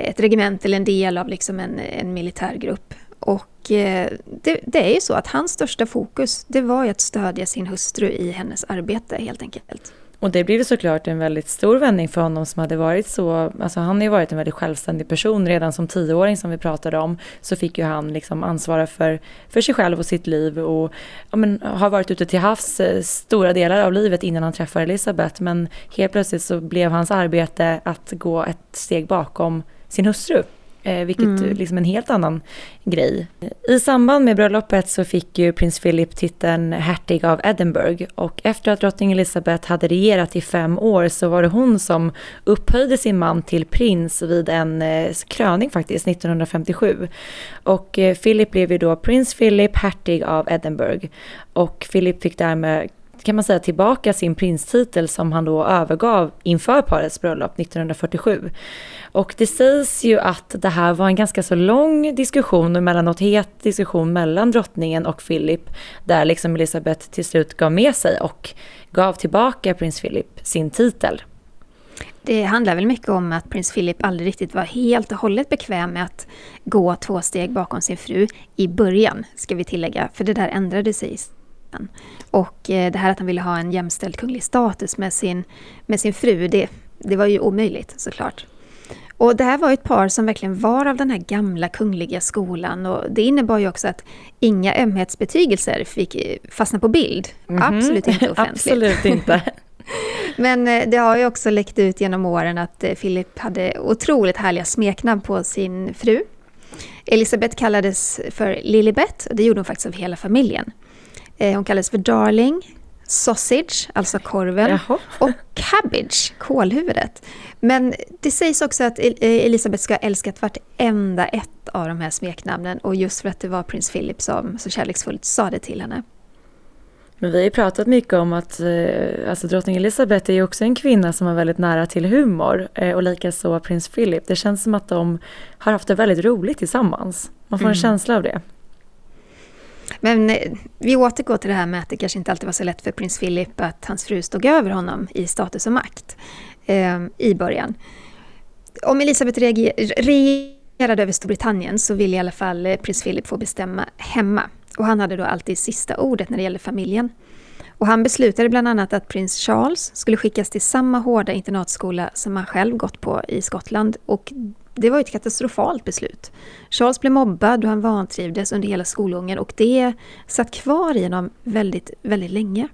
ett regemente eller en del av liksom en, en militärgrupp. Och eh, det, det är ju så att hans största fokus det var ju att stödja sin hustru i hennes arbete helt enkelt. Och det blev såklart en väldigt stor vändning för honom som hade varit så, alltså han har ju varit en väldigt självständig person redan som tioåring som vi pratade om. Så fick ju han liksom ansvara för, för sig själv och sitt liv och ja, men, har varit ute till havs eh, stora delar av livet innan han träffar Elisabeth. Men helt plötsligt så blev hans arbete att gå ett steg bakom sin hustru. Eh, vilket Mm. liksom en helt annan grej. I samband med bröllopet så fick ju prins Philip titeln hertig av Edinburgh och efter att drottning Elizabeth hade regerat i fem år så var det hon som upphöjde sin man till prins vid en eh, kröning faktiskt 1957. Och eh, Philip blev ju då prins Philip hertig av Edinburgh och Philip fick därmed kan man säga tillbaka sin prinstitel som han då övergav inför parets bröllop 1947. Och det sägs ju att det här var en ganska så lång diskussion och emellanåt het diskussion mellan drottningen och Philip där liksom Elisabeth till slut gav med sig och gav tillbaka prins Philip sin titel. Det handlar väl mycket om att prins Philip aldrig riktigt var helt och hållet bekväm med att gå två steg bakom sin fru i början, ska vi tillägga, för det där ändrade sig sen. Och eh, det här att han ville ha en jämställd kunglig status med sin, med sin fru, det, det var ju omöjligt såklart. Och det här var ett par som verkligen var av den här gamla kungliga skolan och det innebar ju också att inga ömhetsbetygelser fick eh, fastna på bild. Absolut inte offentligt. Absolut inte. Men eh, det har ju också läckt ut genom åren att Philip hade otroligt härliga smeknamn på sin fru. Elisabeth kallades för Lilibet och det gjorde hon faktiskt av hela familjen. Eh, Hon kallades för Darling, Sausage, alltså korven, Jaha. och Cabbage, kålhuvudet. Men det sägs också att eh, Elisabeth ska ha älskat vartenda ett av de här smeknamnen och just för att det var prins Philip som så kärleksfullt sa det till henne. Men vi har ju pratat mycket om att eh, alltså drottning Elizabeth är ju också en kvinna som är väldigt nära till humor och likaså prins Philip. Det känns som att de har haft det väldigt roligt tillsammans. Man får en Mm. känsla av det. Men eh, vi återgår till det här med att det kanske inte alltid var så lätt för prins Philip att hans fru stod över honom i status och makt eh, i början. Om Elisabeth regerade över Storbritannien så ville i alla fall eh, prins Philip få bestämma hemma. Och han hade då alltid sista ordet när det gällde familjen. Och han beslutade bland annat att prins Charles skulle skickas till samma hårda internatskola som han själv gått på i Skottland. Och det var ett katastrofalt beslut. Charles blev mobbad och han vantrivdes under hela skolgången och det satt kvar i honom väldigt, väldigt länge.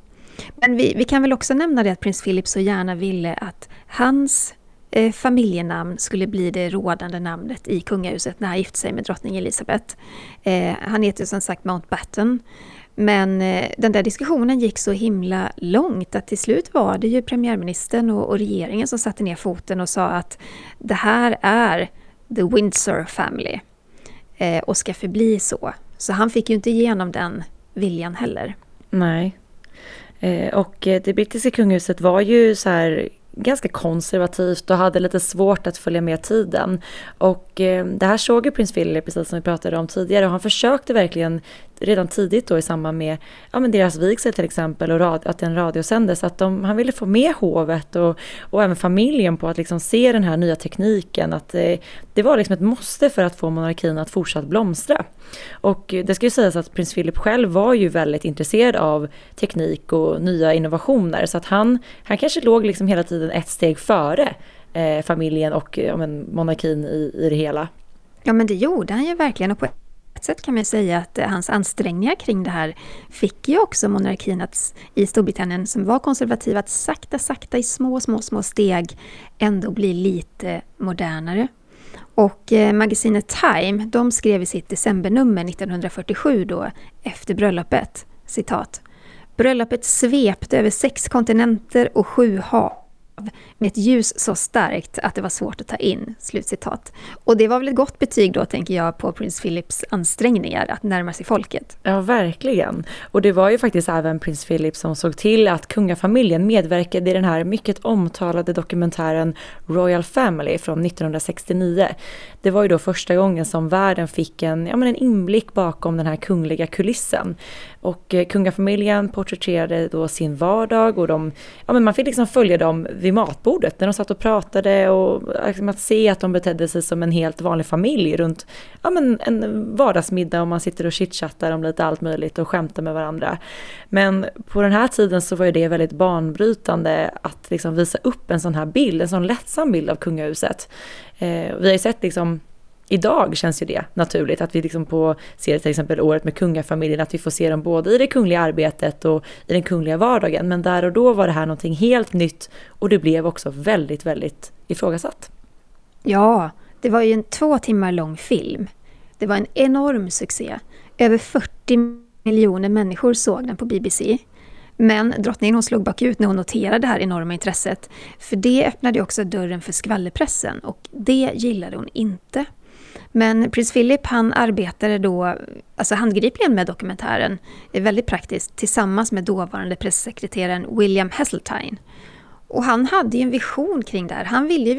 Men vi, vi kan väl också nämna det att prins Philip så gärna ville att hans eh, familjenamn skulle bli det rådande namnet i kungahuset när han gifte sig med drottning Elizabeth. Eh, han heter som sagt Mountbatten. Men eh, den där diskussionen gick så himla långt att till slut var det ju premiärministern och, och regeringen som satte ner foten och sa att det här är the Windsor family eh, och ska förbli så. Så han fick ju inte igenom den viljan heller. Nej. Eh, och eh, det brittiska kungahuset var ju så här ganska konservativt och hade lite svårt att följa med tiden. Och eh, det här såg ju prins Philip, precis som vi pratade om tidigare, och han försökte verkligen redan tidigt då i samband med ja, men deras vigsel till exempel och rad, att den radiosändes, att de, han ville få med hovet och, och även familjen på att liksom se den här nya tekniken, att eh, det var liksom ett måste för att få monarkin att fortsatt blomstra. Och det ska ju sägas att prins Philip själv var ju väldigt intresserad av teknik och nya innovationer så att han, han kanske låg liksom hela tiden ett steg före eh, familjen och ja, men, monarkin i, i det hela. Ja men det gjorde han ju verkligen och på ett sätt kan man säga att eh, hans ansträngningar kring det här fick ju också monarkin att, i Storbritannien som var konservativ att sakta, sakta i små, små, små steg ändå bli lite modernare. Och eh, magasinet Time, de skrev i sitt decembernummer 1947 då, efter bröllopet, citat. Bröllopet svepte över sex kontinenter och sju hav med ett ljus så starkt att det var svårt att ta in. Slutcitat. Och det var väl ett gott betyg då, tänker jag, på prins Philips ansträngningar att närma sig folket. Ja, verkligen. Och det var ju faktiskt även prins Philip som såg till att kungafamiljen medverkade i den här mycket omtalade dokumentären Royal Family från 1969. Det var ju då första gången som världen fick en, ja, men en inblick bakom den här kungliga kulissen. Och eh, kungafamiljen porträtterade då sin vardag och de, ja, men man fick liksom följa dem vid matbordet när de satt och pratade och liksom att se att de betedde sig som en helt vanlig familj runt ja, men en vardagsmiddag och man sitter och chitchattar om lite allt möjligt och skämtar med varandra. Men på den här tiden så var ju det väldigt banbrytande att liksom visa upp en sån här bild, en sån lättsam bild av kungahuset. Eh, vi har ju sett liksom idag känns ju det naturligt att vi liksom på, ser till exempel året med kungafamiljen, att vi får se dem både i det kungliga arbetet och i den kungliga vardagen. Men där och då var det här någonting helt nytt och det blev också väldigt, väldigt ifrågasatt. Ja, det var ju en två timmar lång film. Det var en enorm succé. Över 40 miljoner människor såg den på BBC. Men drottningen hon slog bakut när hon noterade det här enorma intresset. För det öppnade också dörren för skvallerpressen och det gillade hon inte. Men prins Philip han arbetade då alltså handgripligen med dokumentären, väldigt praktiskt, tillsammans med dåvarande pressekreteraren William Heseltine. Och han hade ju en vision kring det här. Han ville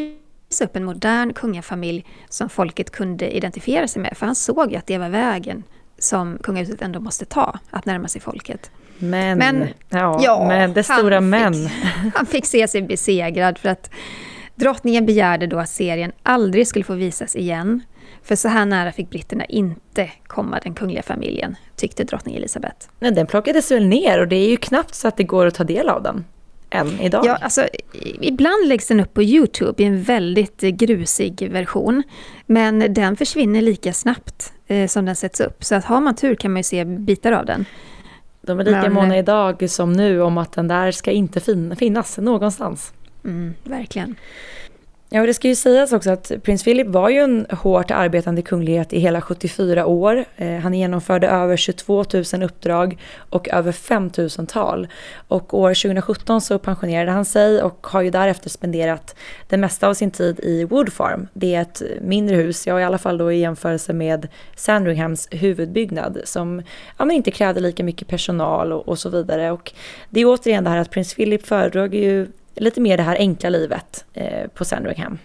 visa upp en modern kungafamilj som folket kunde identifiera sig med, för han såg ju att det var vägen som kungahuset ändå måste ta, att närma sig folket. Men, men ja, ja, men det stora han men. Fick, han fick se sig besegrad för att drottningen begärde då att serien aldrig skulle få visas igen. För så här nära fick britterna inte komma den kungliga familjen, tyckte drottning Elizabeth. Nej, den plockades väl ner och det är ju knappt så att det går att ta del av den. Än idag. Ja, alltså, ibland läggs den upp på Youtube i en väldigt grusig version. Men den försvinner lika snabbt eh, som den sätts upp. Så att har man tur kan man ju se bitar av den. De är lika men, måna idag som nu om att den där ska inte fin finnas någonstans. Mm, verkligen. Ja, och det ska ju sägas också att prins Philip var ju en hårt arbetande kunglighet i hela 74 år. Eh, han genomförde över 22 000 uppdrag och över 5 000 tal. Och år 2017 så pensionerade han sig och har ju därefter spenderat det mesta av sin tid i Wood Farm. Det är ett mindre hus, ja i alla fall då i jämförelse med Sandringhams huvudbyggnad som ja, men inte krävde lika mycket personal och, och så vidare. Och det är återigen det här att prins Philip föredrog ju lite mer det här enkla livet eh, på Sandringham.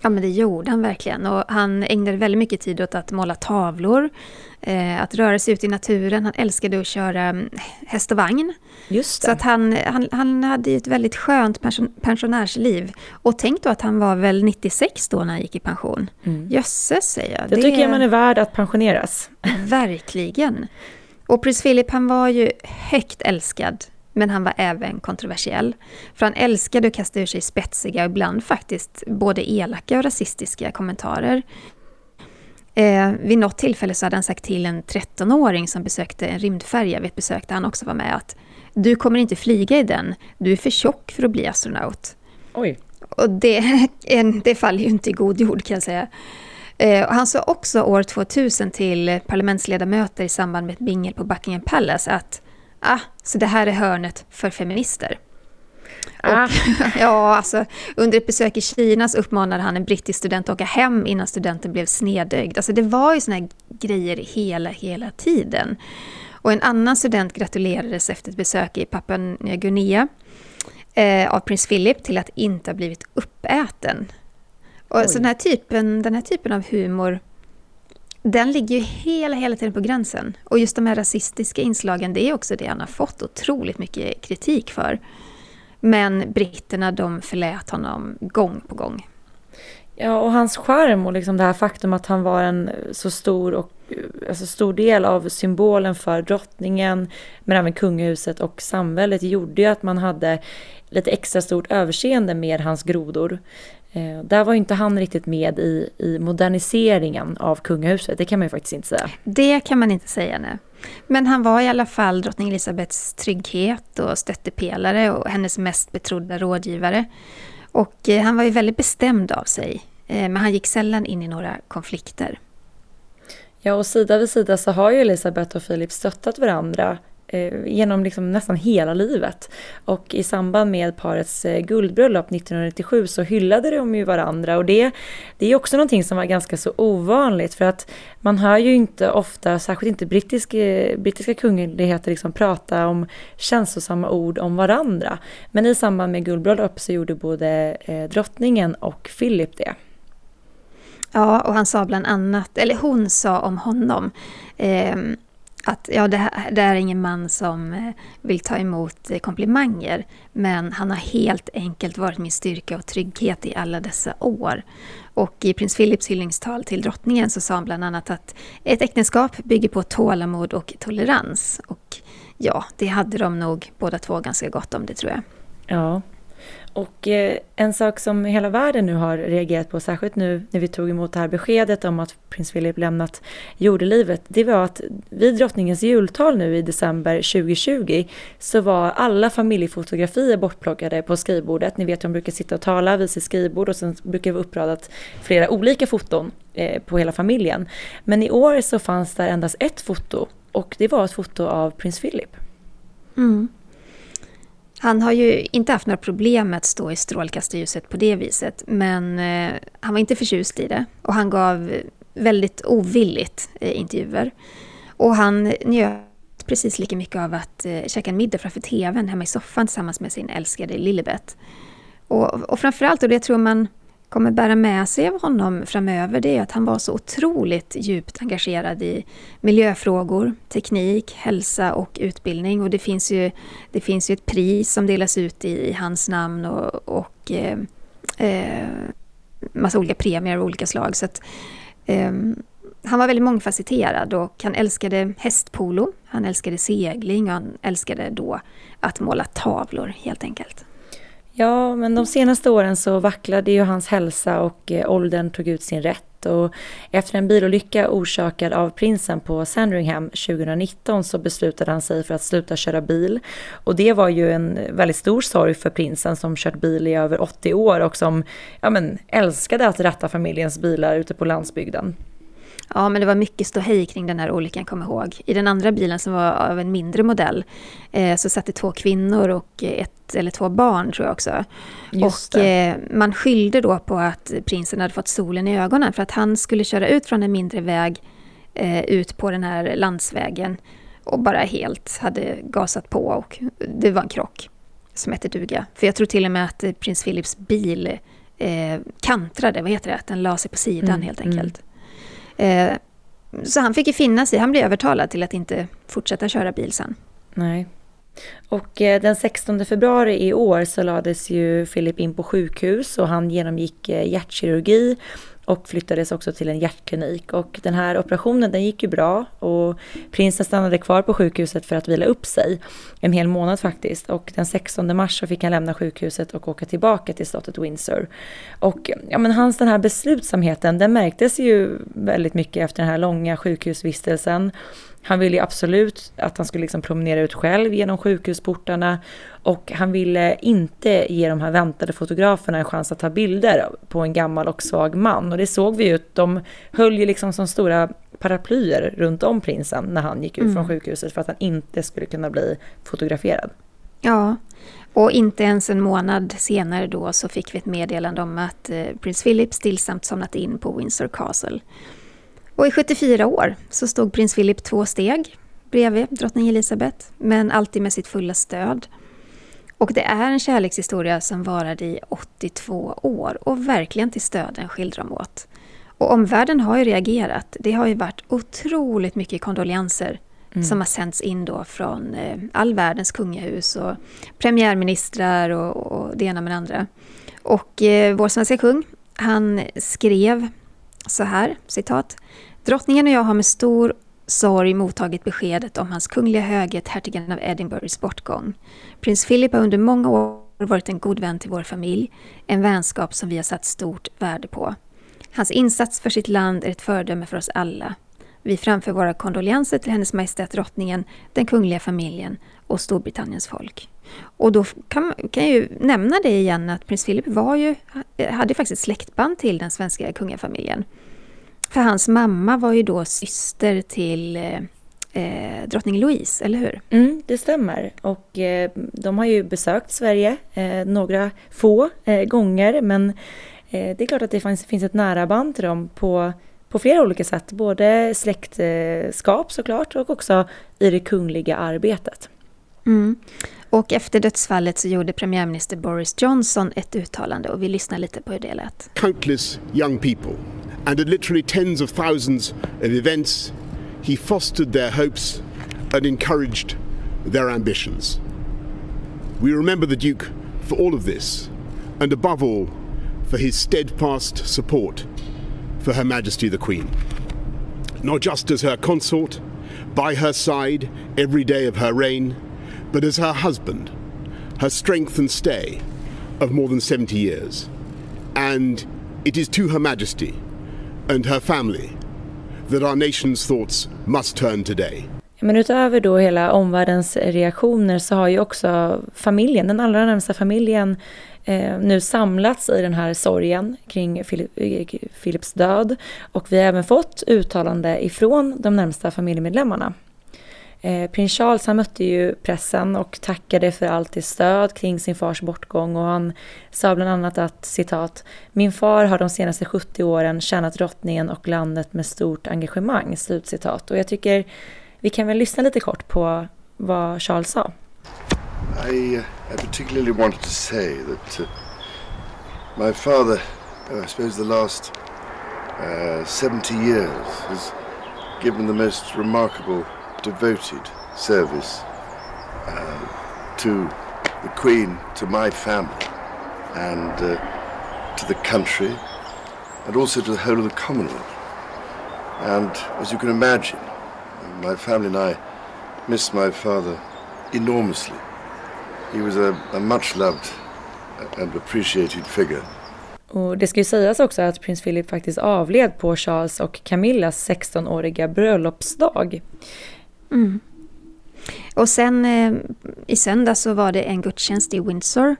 Ja men det gjorde han verkligen och han ägnade väldigt mycket tid åt att måla tavlor, eh, att röra sig ut i naturen. Han älskade att köra mm, häst och vagn. Just det. Så att han, han, han hade ett väldigt skönt pension, pensionärsliv. Och tänk då att han var väl 96 då när han gick i pension. Mm. Jösses säger jag. Det, det tycker jag man är värd att pensioneras. Verkligen. Och prins Philip han var ju högt älskad men han var även kontroversiell. För han älskade att kasta ur sig spetsiga och ibland faktiskt både elaka och rasistiska kommentarer. Eh, vid något tillfälle så hade han sagt till en 13-åring som besökte en rymdfärja vid ett besök där han också var med att du kommer inte flyga i den, du är för tjock för att bli astronaut. Oj. Och det, det faller ju inte i god jord kan jag säga. Eh, han sa också år 2000 till parlamentsledamöter i samband med ett bingel på Buckingham Palace att ah, så det här är hörnet för feminister. Ah. Och, ja, alltså, under ett besök i Kina så uppmanade han en brittisk student att åka hem innan studenten blev snedögd. Alltså det var ju såna här grejer hela, hela tiden. Och en annan student gratulerades efter ett besök i Papua Nya Guinea eh, av prins Philip till att inte ha blivit uppäten. Och så den, här typen, den här typen av humor den ligger ju hela, hela tiden på gränsen. Och just de här rasistiska inslagen, det är också det han har fått otroligt mycket kritik för. Men britterna, de förlät honom gång på gång. Ja, och hans skärm och liksom det här faktum att han var en så stor och alltså stor del av symbolen för drottningen, men även kungahuset och samhället gjorde ju att man hade lite extra stort överseende med hans grodor. Eh, där var inte han riktigt med i, i moderniseringen av kungahuset, det kan man ju faktiskt inte säga. Det kan man inte säga, nej. Men han var i alla fall drottning Elisabeths trygghet och stöttepelare och hennes mest betrodda rådgivare. Och eh, han var ju väldigt bestämd av sig, eh, men han gick sällan in i några konflikter. Ja, och sida vid sida så har ju Elisabeth och Filip stöttat varandra Eh, genom liksom nästan hela livet. Och i samband med parets eh, guldbröllop 1997 så hyllade de ju varandra och det, det är också någonting som var ganska så ovanligt för att man hör ju inte ofta, särskilt inte brittiska, eh, brittiska kungligheter liksom prata om känslosamma ord om varandra. Men i samband med guldbröllop så gjorde både drottningen och Philip det. Ja, och han sa bland annat, eller hon sa om honom, eh, att ja, det, här, det är ingen man som eh, vill ta emot eh, komplimanger, men han har helt enkelt varit min styrka och trygghet i alla dessa år. Och i prins Philips hyllningstal till drottningen så sa han bland annat att ett äktenskap bygger på tålamod och tolerans. Och ja, det hade de nog båda två ganska gott om det tror jag. Ja, och eh, en sak som hela världen nu har reagerat på, särskilt nu när vi tog emot det här beskedet om att prins Philip lämnat jordelivet, det var att vid drottningens jultal nu i december 2020 så var alla familjefotografier bortplockade på skrivbordet. Ni vet, hur de brukar sitta och tala vid sitt skrivbord och sen brukar vi uppradat flera olika foton eh, på hela familjen. Men i år så fanns där endast ett foto och det var ett foto av prins Philip. Mm. Han har ju inte haft några problem med att stå i strålkastarljuset på det viset, men eh, han var inte förtjust i det och han gav väldigt ovilligt eh, intervjuer. Och han njöt precis lika mycket av att eh, käka en middag framför TVn hemma i soffan tillsammans med sin älskade Lilibet. Och, och framförallt, och det tror man kommer bära med sig av honom framöver det är att han var så otroligt djupt engagerad i miljöfrågor, teknik, hälsa och utbildning. Och det finns ju, det finns ju ett pris som delas ut i, i hans namn och, och eh, eh, massa olika premier av olika slag. Så att, eh, han var väldigt mångfacetterad och han älskade hästpolo, han älskade segling och han älskade då att måla tavlor helt enkelt. Ja, men de senaste åren så vacklade ju hans hälsa och eh, åldern tog ut sin rätt. Och efter en bilolycka orsakad av prinsen på Sandringham 2019 så beslutade han sig för att sluta köra bil. Och det var ju en väldigt stor sorg för prinsen som kört bil i över 80 år och som ja, men, älskade att ratta familjens bilar ute på landsbygden. Ja, men det var mycket ståhej kring den här olyckan, kom ihåg. I den andra bilen som var av en mindre modell eh, så satt det två kvinnor och ett eller två barn tror jag också. Just och eh, man skyllde då på att prinsen hade fått solen i ögonen för att han skulle köra ut från en mindre väg eh, ut på den här landsvägen och bara helt hade gasat på och det var en krock som hette duga. För jag tror till och med att prins Philips bil eh, kantrade, vad heter det, att den la sig på sidan mm, helt enkelt. Mm. Eh, så han fick ju finna sig, han blev övertalad till att inte fortsätta köra bil sen. Nej. Och eh, den 16 februari i år så lades ju Philip in på sjukhus och han genomgick eh, hjärtkirurgi och flyttades också till en hjärtklinik. Och den här operationen den gick ju bra och prinsen stannade kvar på sjukhuset för att vila upp sig. En hel månad faktiskt. Och den 16 mars så fick han lämna sjukhuset och åka tillbaka till slottet Windsor. Och ja, men hans den här beslutsamheten den märktes ju väldigt mycket efter den här långa sjukhusvistelsen. Han ville absolut att han skulle liksom promenera ut själv genom sjukhusportarna och han ville inte ge de här väntade fotograferna en chans att ta bilder på en gammal och svag man. Och det såg vi ju, de höll ju liksom som stora paraplyer runt om prinsen när han gick ut mm. från sjukhuset för att han inte skulle kunna bli fotograferad. Ja, och inte ens en månad senare då så fick vi ett meddelande om att eh, prins Philip stillsamt somnat in på Windsor Castle. Och i 74 år så stod prins Philip två steg bredvid drottning Elizabeth, men alltid med sitt fulla stöd. Och det är en kärlekshistoria som varade i 82 år och verkligen till stöden skildrar de åt. Och omvärlden har ju reagerat. Det har ju varit otroligt mycket kondolenser mm. som har sänts in då från eh, all världens kungahus och premiärministrar och, och det ena med det andra. Och eh, vår svenska kung, han skrev så här, citat. Drottningen och jag har med stor sorg mottagit beskedet om hans kungliga höghet hertigen av Edinburghs bortgång. Prins Philip har under många år varit en god vän till vår familj, en vänskap som vi har satt stort värde på. Hans insats för sitt land är ett föredöme för oss alla. Vi framför våra kondolenser till Hennes Majestät Drottningen, den kungliga familjen och Storbritanniens folk. Och då kan, kan jag ju nämna det igen att prins Philip var ju, hade faktiskt släktband till den svenska kungafamiljen. För hans mamma var ju då syster till eh, eh, drottning Louise, eller hur? Mm, det stämmer. Och eh, de har ju besökt Sverige eh, några få eh, gånger men eh, det är klart att det finns, finns ett nära band till dem på, på flera olika sätt. Både släktskap såklart och också i det kungliga arbetet. Mm. Och efter dödsfallet så gjorde premiärminister Boris Johnson ett uttalande och vi lyssnar lite på hur det lät. Countless young people and at literally tens of thousands of events he fostered their hopes and encouraged their ambitions. We remember the Duke for all of this and above all for his steadfast support for Her Majesty the Queen. Not just as her consort, by her side every day of her reign, but as her husband, her strength and stay of more than 70 years. And it is to Her Majesty and her family that our nation's thoughts must turn today. Men utöver då hela omvärldens reaktioner så har ju också familjen, den allra närmsta familjen, eh, nu samlats i den här sorgen kring Philips eh, död. Och vi har även fått uttalande ifrån de närmsta familjemedlemmarna. Eh, prins Charles han mötte ju pressen och tackade för allt det stöd kring sin fars bortgång och han sa bland annat att citat Min far har de senaste 70 åren tjänat drottningen och landet med stort engagemang. Slutcitat. Och jag tycker vi kan väl lyssna lite kort på vad Charles sa. I, uh, I particularly wanted to say that uh, my father, uh, I suppose the last uh, 70 years has given the most remarkable devoted service uh, to the Queen, to my family, and uh, to the country, and also to the whole of the Commonwealth. And as you can imagine, my family and I missed my father enormously. He was a, a much loved and appreciated figure. Och det ska ju sägas också att prins Philip faktiskt avled på Charles och Camillas 16-åriga bröllopsdag. Mm. Och sen eh, i söndag så var det en gudstjänst i Windsor.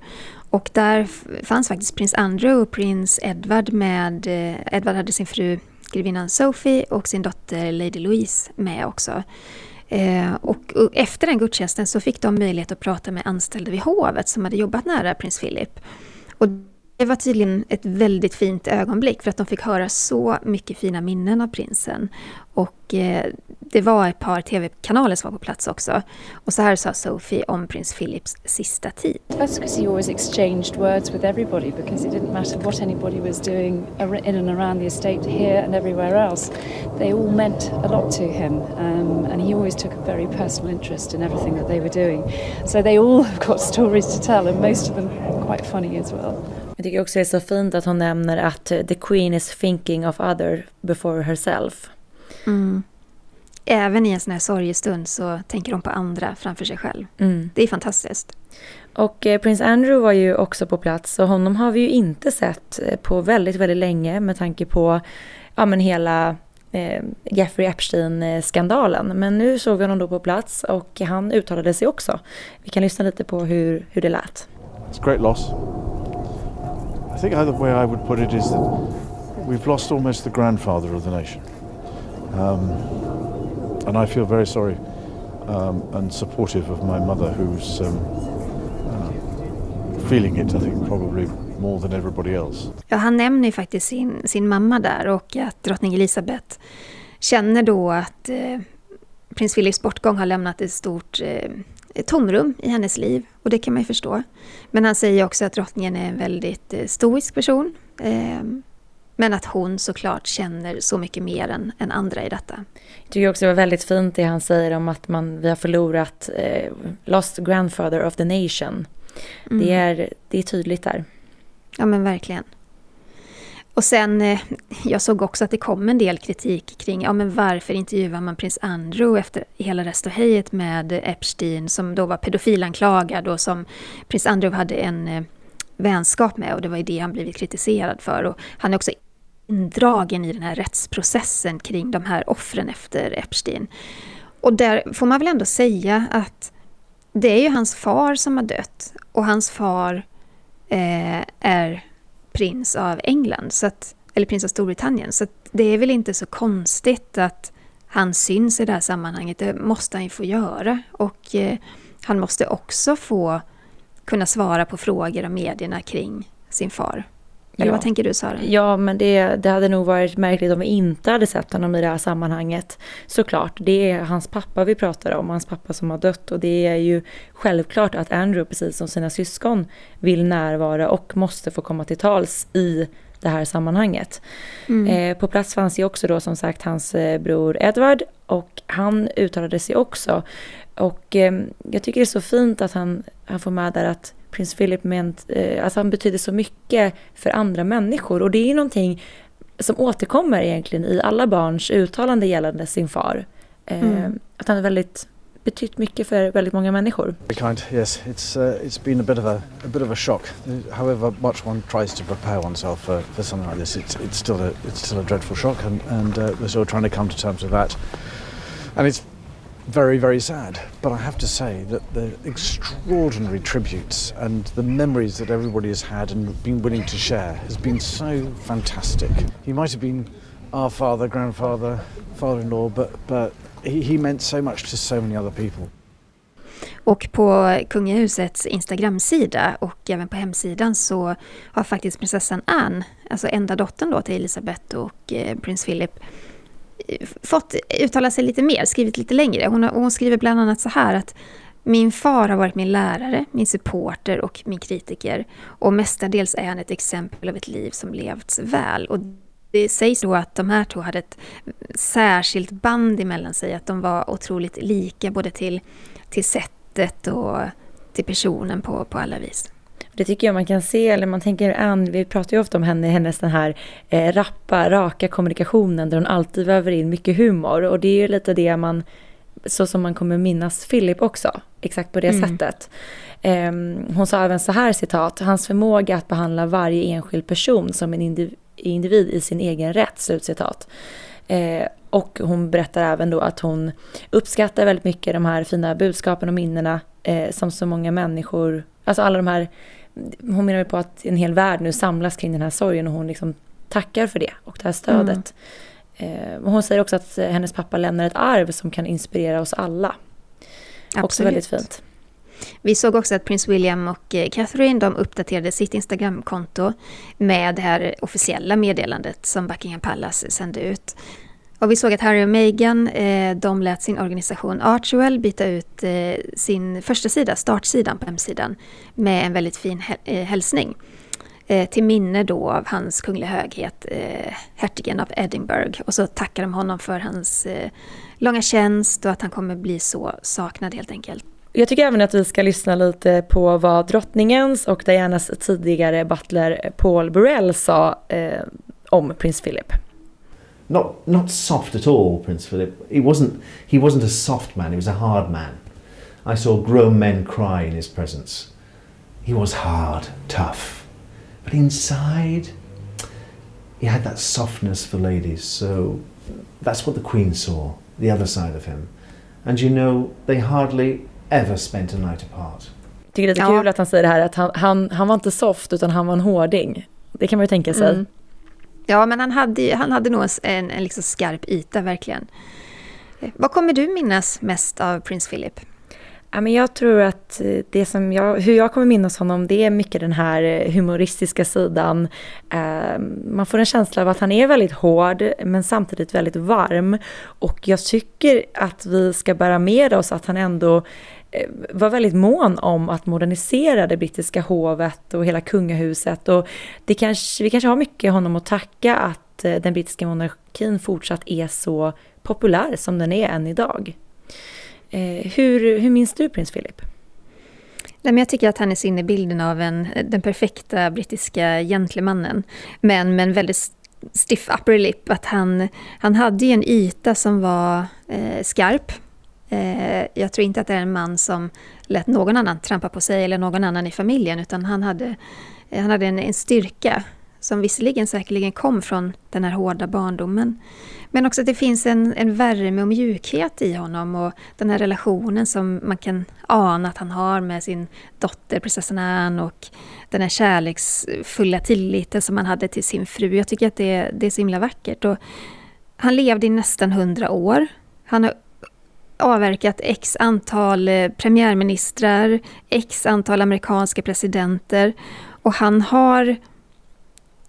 Och där fanns faktiskt prins Andrew och prins Edward med... Eh, Edward hade sin fru grevinnan Sophie och sin dotter Lady Louise med också. Eh, och, och, efter den gudstjänsten så fick de möjlighet att prata med anställda vid hovet som hade jobbat nära prins Philip. Och det var tydligen ett väldigt fint ögonblick för att de fick höra så mycket fina minnen av prinsen. Och eh, det var ett par tv-kanaler som var på plats också. Och så här sa Sophie om prins Philips sista tid. That's because he always exchanged words with everybody because it didn't matter what anybody was doing in and around the estate here and everywhere else. They all meant a lot to him um, and he always took a very personal interest in everything that they were doing. So they all have got stories to tell and most of them quite funny as well. Jag tycker också det är så fint att hon nämner att the Queen is thinking of other before herself. Mm. Även i en sån här sorgestund så tänker hon på andra framför sig själv. Mm. Det är fantastiskt. Och eh, prins Andrew var ju också på plats och honom har vi ju inte sett eh, på väldigt, väldigt länge med tanke på ja, men hela eh, Jeffrey Epstein-skandalen. Men nu såg vi honom då på plats och han uttalade sig också. Vi kan lyssna lite på hur, hur det lät. It's a great loss. I think the way I would put it is that we've lost almost the grandfather of the nation. Um, and I feel very sorry um, and supportive of my mother who's um, uh, feeling it, I think, probably more than everybody else. Ja, han nämner ju faktiskt sin, sin mamma där och att drottning Elisabeth känner då att eh, prins Philips bortgång har lämnat ett stort eh, tomrum i hennes liv. Och det kan man ju förstå. Men han säger också att drottningen är en väldigt eh, stoisk person. Eh, men att hon såklart känner så mycket mer än, än andra i detta. Jag tycker också det var väldigt fint det han säger om att man, vi har förlorat eh, Lost Grandfather of the Nation. Mm. Det, är, det är tydligt där. Ja men verkligen. Och sen, eh, jag såg också att det kom en del kritik kring, ja men varför intervjuar man prins Andrew efter hela restohejet med Epstein som då var pedofilanklagad och som prins Andrew hade en eh, vänskap med och det var ju det han blivit kritiserad för. Och han är också indragen i den här rättsprocessen kring de här offren efter Epstein. Och där får man väl ändå säga att det är ju hans far som har dött och hans far eh, är prins av England, så att, eller prins av Storbritannien. Så det är väl inte så konstigt att han syns i det här sammanhanget. Det måste han ju få göra. Och eh, han måste också få kunna svara på frågor av medierna kring sin far. Eller Ja. vad tänker du Sara? Ja, men det, det hade nog varit märkligt om vi inte hade sett honom i det här sammanhanget. Såklart, det är hans pappa vi pratar om, hans pappa som har dött. Och det är ju självklart att Andrew, precis som sina syskon, vill närvara och måste få komma till tals i det här sammanhanget. Eh, på plats fanns ju också då som sagt hans eh, bror Edward och han uttalade sig också. Och eh, jag tycker det är så fint att han, han får med där att prins Philip ment, eh, alltså han betyder så mycket för andra människor. Och det är ju någonting som återkommer egentligen i alla barns uttalande gällande sin far. Eh, Att han har väldigt betytt mycket för väldigt många människor. Kind. Yes, it's uh, it's been a bit of a, a bit of a shock. However much one tries to prepare oneself for, for something like this, it's it's still a it's still a dreadful shock, and and uh, we're still trying to come to terms with that. And it's very very sad. But I have to say that the extraordinary tributes and the memories that everybody has had and been willing to share has been so fantastic. He might have been our father, grandfather, father-in-law, but but he, he meant so much to so many other people. Och på kungahusets Instagramsida och även på hemsidan så har faktiskt prinsessan Anne, alltså enda dottern då till Elisabeth och eh, prins Philip, fått uttala sig lite mer, skrivit lite längre. Hon, har, hon skriver bland annat så här att min far har varit min lärare, min supporter och min kritiker. Och mestadels är han ett exempel av ett liv som levts väl. Och det sägs då att de här två hade ett särskilt band emellan sig, att de var otroligt lika både till, till sättet och till personen på, på alla vis. Det tycker jag man kan se, eller man tänker Ann, vi pratar ju ofta om henne, hennes den här eh, rappa, raka kommunikationen där hon alltid väver in mycket humor. Och det är ju lite det man, så som man kommer minnas Philip också, exakt på det sättet. Eh, hon sa även så här citat, hans förmåga att behandla varje enskild person som en indiv- individ i sin egen rätt, slutcitat. Eh, och hon berättar även då att hon uppskattar väldigt mycket de här fina budskapen och minnena eh, som så många människor, alltså alla de här, hon menar på att en hel värld nu samlas kring den här sorgen och hon liksom tackar för det och det här stödet. Eh, och hon säger också att eh, hennes pappa lämnar ett arv som kan inspirera oss alla. Också Absolut. väldigt fint. Vi såg också att prins William och eh, Catherine de uppdaterade sitt Instagramkonto med det här officiella meddelandet som Buckingham Palace sände ut. Och vi såg att Harry och Meghan eh, de lät sin organisation Archwell byta ut eh, sin första sida, startsidan på hemsidan, med en väldigt fin eh, hälsning. Eh, till minne då av hans kungliga höghet, eh, hertigen av Edinburgh. Och så tackar de honom för hans eh, långa tjänst och att han kommer bli så saknad helt enkelt. Jag tycker även att vi ska lyssna lite på vad drottningens och Dianas tidigare butler Paul Burrell sa eh, om prins Philip. Not not soft at all, Prince Philip. He wasn't he wasn't a soft man. He was a hard man. I saw grown men cry in his presence. He was hard, tough, but inside, he had that softness for ladies. So that's what the Queen saw, the other side of him. And you know, they hardly ever spent a night apart. Tycker det är lite Ja. kul att han säger det här att han, han, han var inte soft utan han var en hårding. Det kan man ju tänka sig. Mm. Ja, men han hade, han hade nog en, en liksom skarp yta, verkligen. Eh, vad kommer du minnas mest av prins Philip? Ja, men jag tror att eh, det som jag, hur jag kommer minnas honom det är mycket den här eh, humoristiska sidan. Ehm, man får en känsla av att han är väldigt hård men samtidigt väldigt varm. Och jag tycker att vi ska bära med oss att han ändå Eh, var väldigt mån om att modernisera det brittiska hovet och hela kungahuset. Och det kanske, vi kanske har mycket honom att tacka att eh, den brittiska monarkin fortsatt är så populär som den är än idag. Eh, hur, hur minns du prins Philip? Nej, men jag tycker att han är så inne i bilden av en, den perfekta brittiska gentlemannen. Men med en väldigt stiff upper lip. Att han, han hade ju en yta som var eh, skarp. Eh, jag tror inte att det är en man som lät någon annan trampa på sig eller någon annan i familjen. Utan han hade, eh, han hade en, en styrka som visserligen säkerligen kom från den här hårda barndomen. Men också att det finns en, en värme och mjukhet i honom och den här relationen som man kan ana att han har med sin dotter prinsessan Anne och den här kärleksfulla tilliten som han hade till sin fru. Jag tycker att det, det är så himla vackert. Och han levde i nästan hundra år Han har avverkat x antal eh, premiärministrar, x antal amerikanska presidenter och han har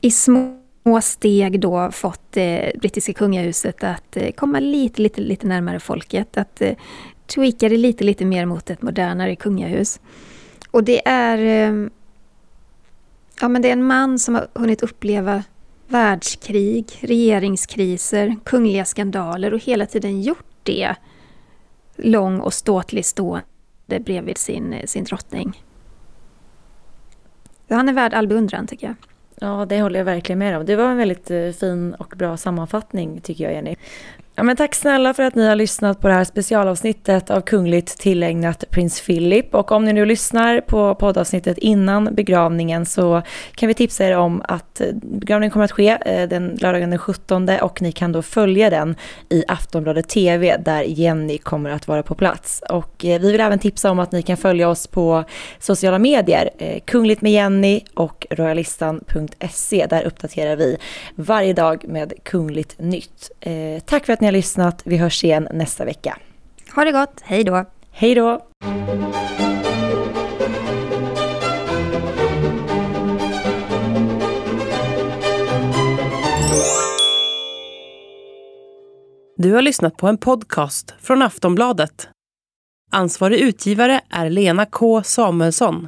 i små steg då fått det eh, brittiska kungahuset att eh, komma lite, lite, lite närmare folket. Att eh, tweaka det lite, lite mer mot ett modernare kungahus. Och det är... Eh, ja, men det är en man som har hunnit uppleva världskrig, regeringskriser, kungliga skandaler och hela tiden gjort det lång och ståtlig stående bredvid sin, sin drottning. Han är värd all beundran tycker jag. Ja, det håller jag verkligen med om. Det var en väldigt eh, fin och bra sammanfattning tycker jag, Jenny. Ja, men tack snälla för att ni har lyssnat på det här specialavsnittet av Kungligt tillägnat prins Philip. Och om ni nu lyssnar på poddavsnittet innan begravningen så kan vi tipsa er om att eh, begravningen kommer att ske eh, den lördagen den 17 och ni kan då följa den i Aftonbladet TV där Jenny kommer att vara på plats. Och eh, vi vill även tipsa om att ni kan följa oss på sociala medier, Kungligt med Jenny och royalistan.se. Där uppdaterar vi varje dag med Kungligt nytt. Tack för att ni ni har lyssnat. Vi hörs igen nästa vecka. Ha det gott. Hej då. Hej då. Du har lyssnat på en podcast från Aftonbladet. Ansvarig utgivare är Lena K Samuelsson.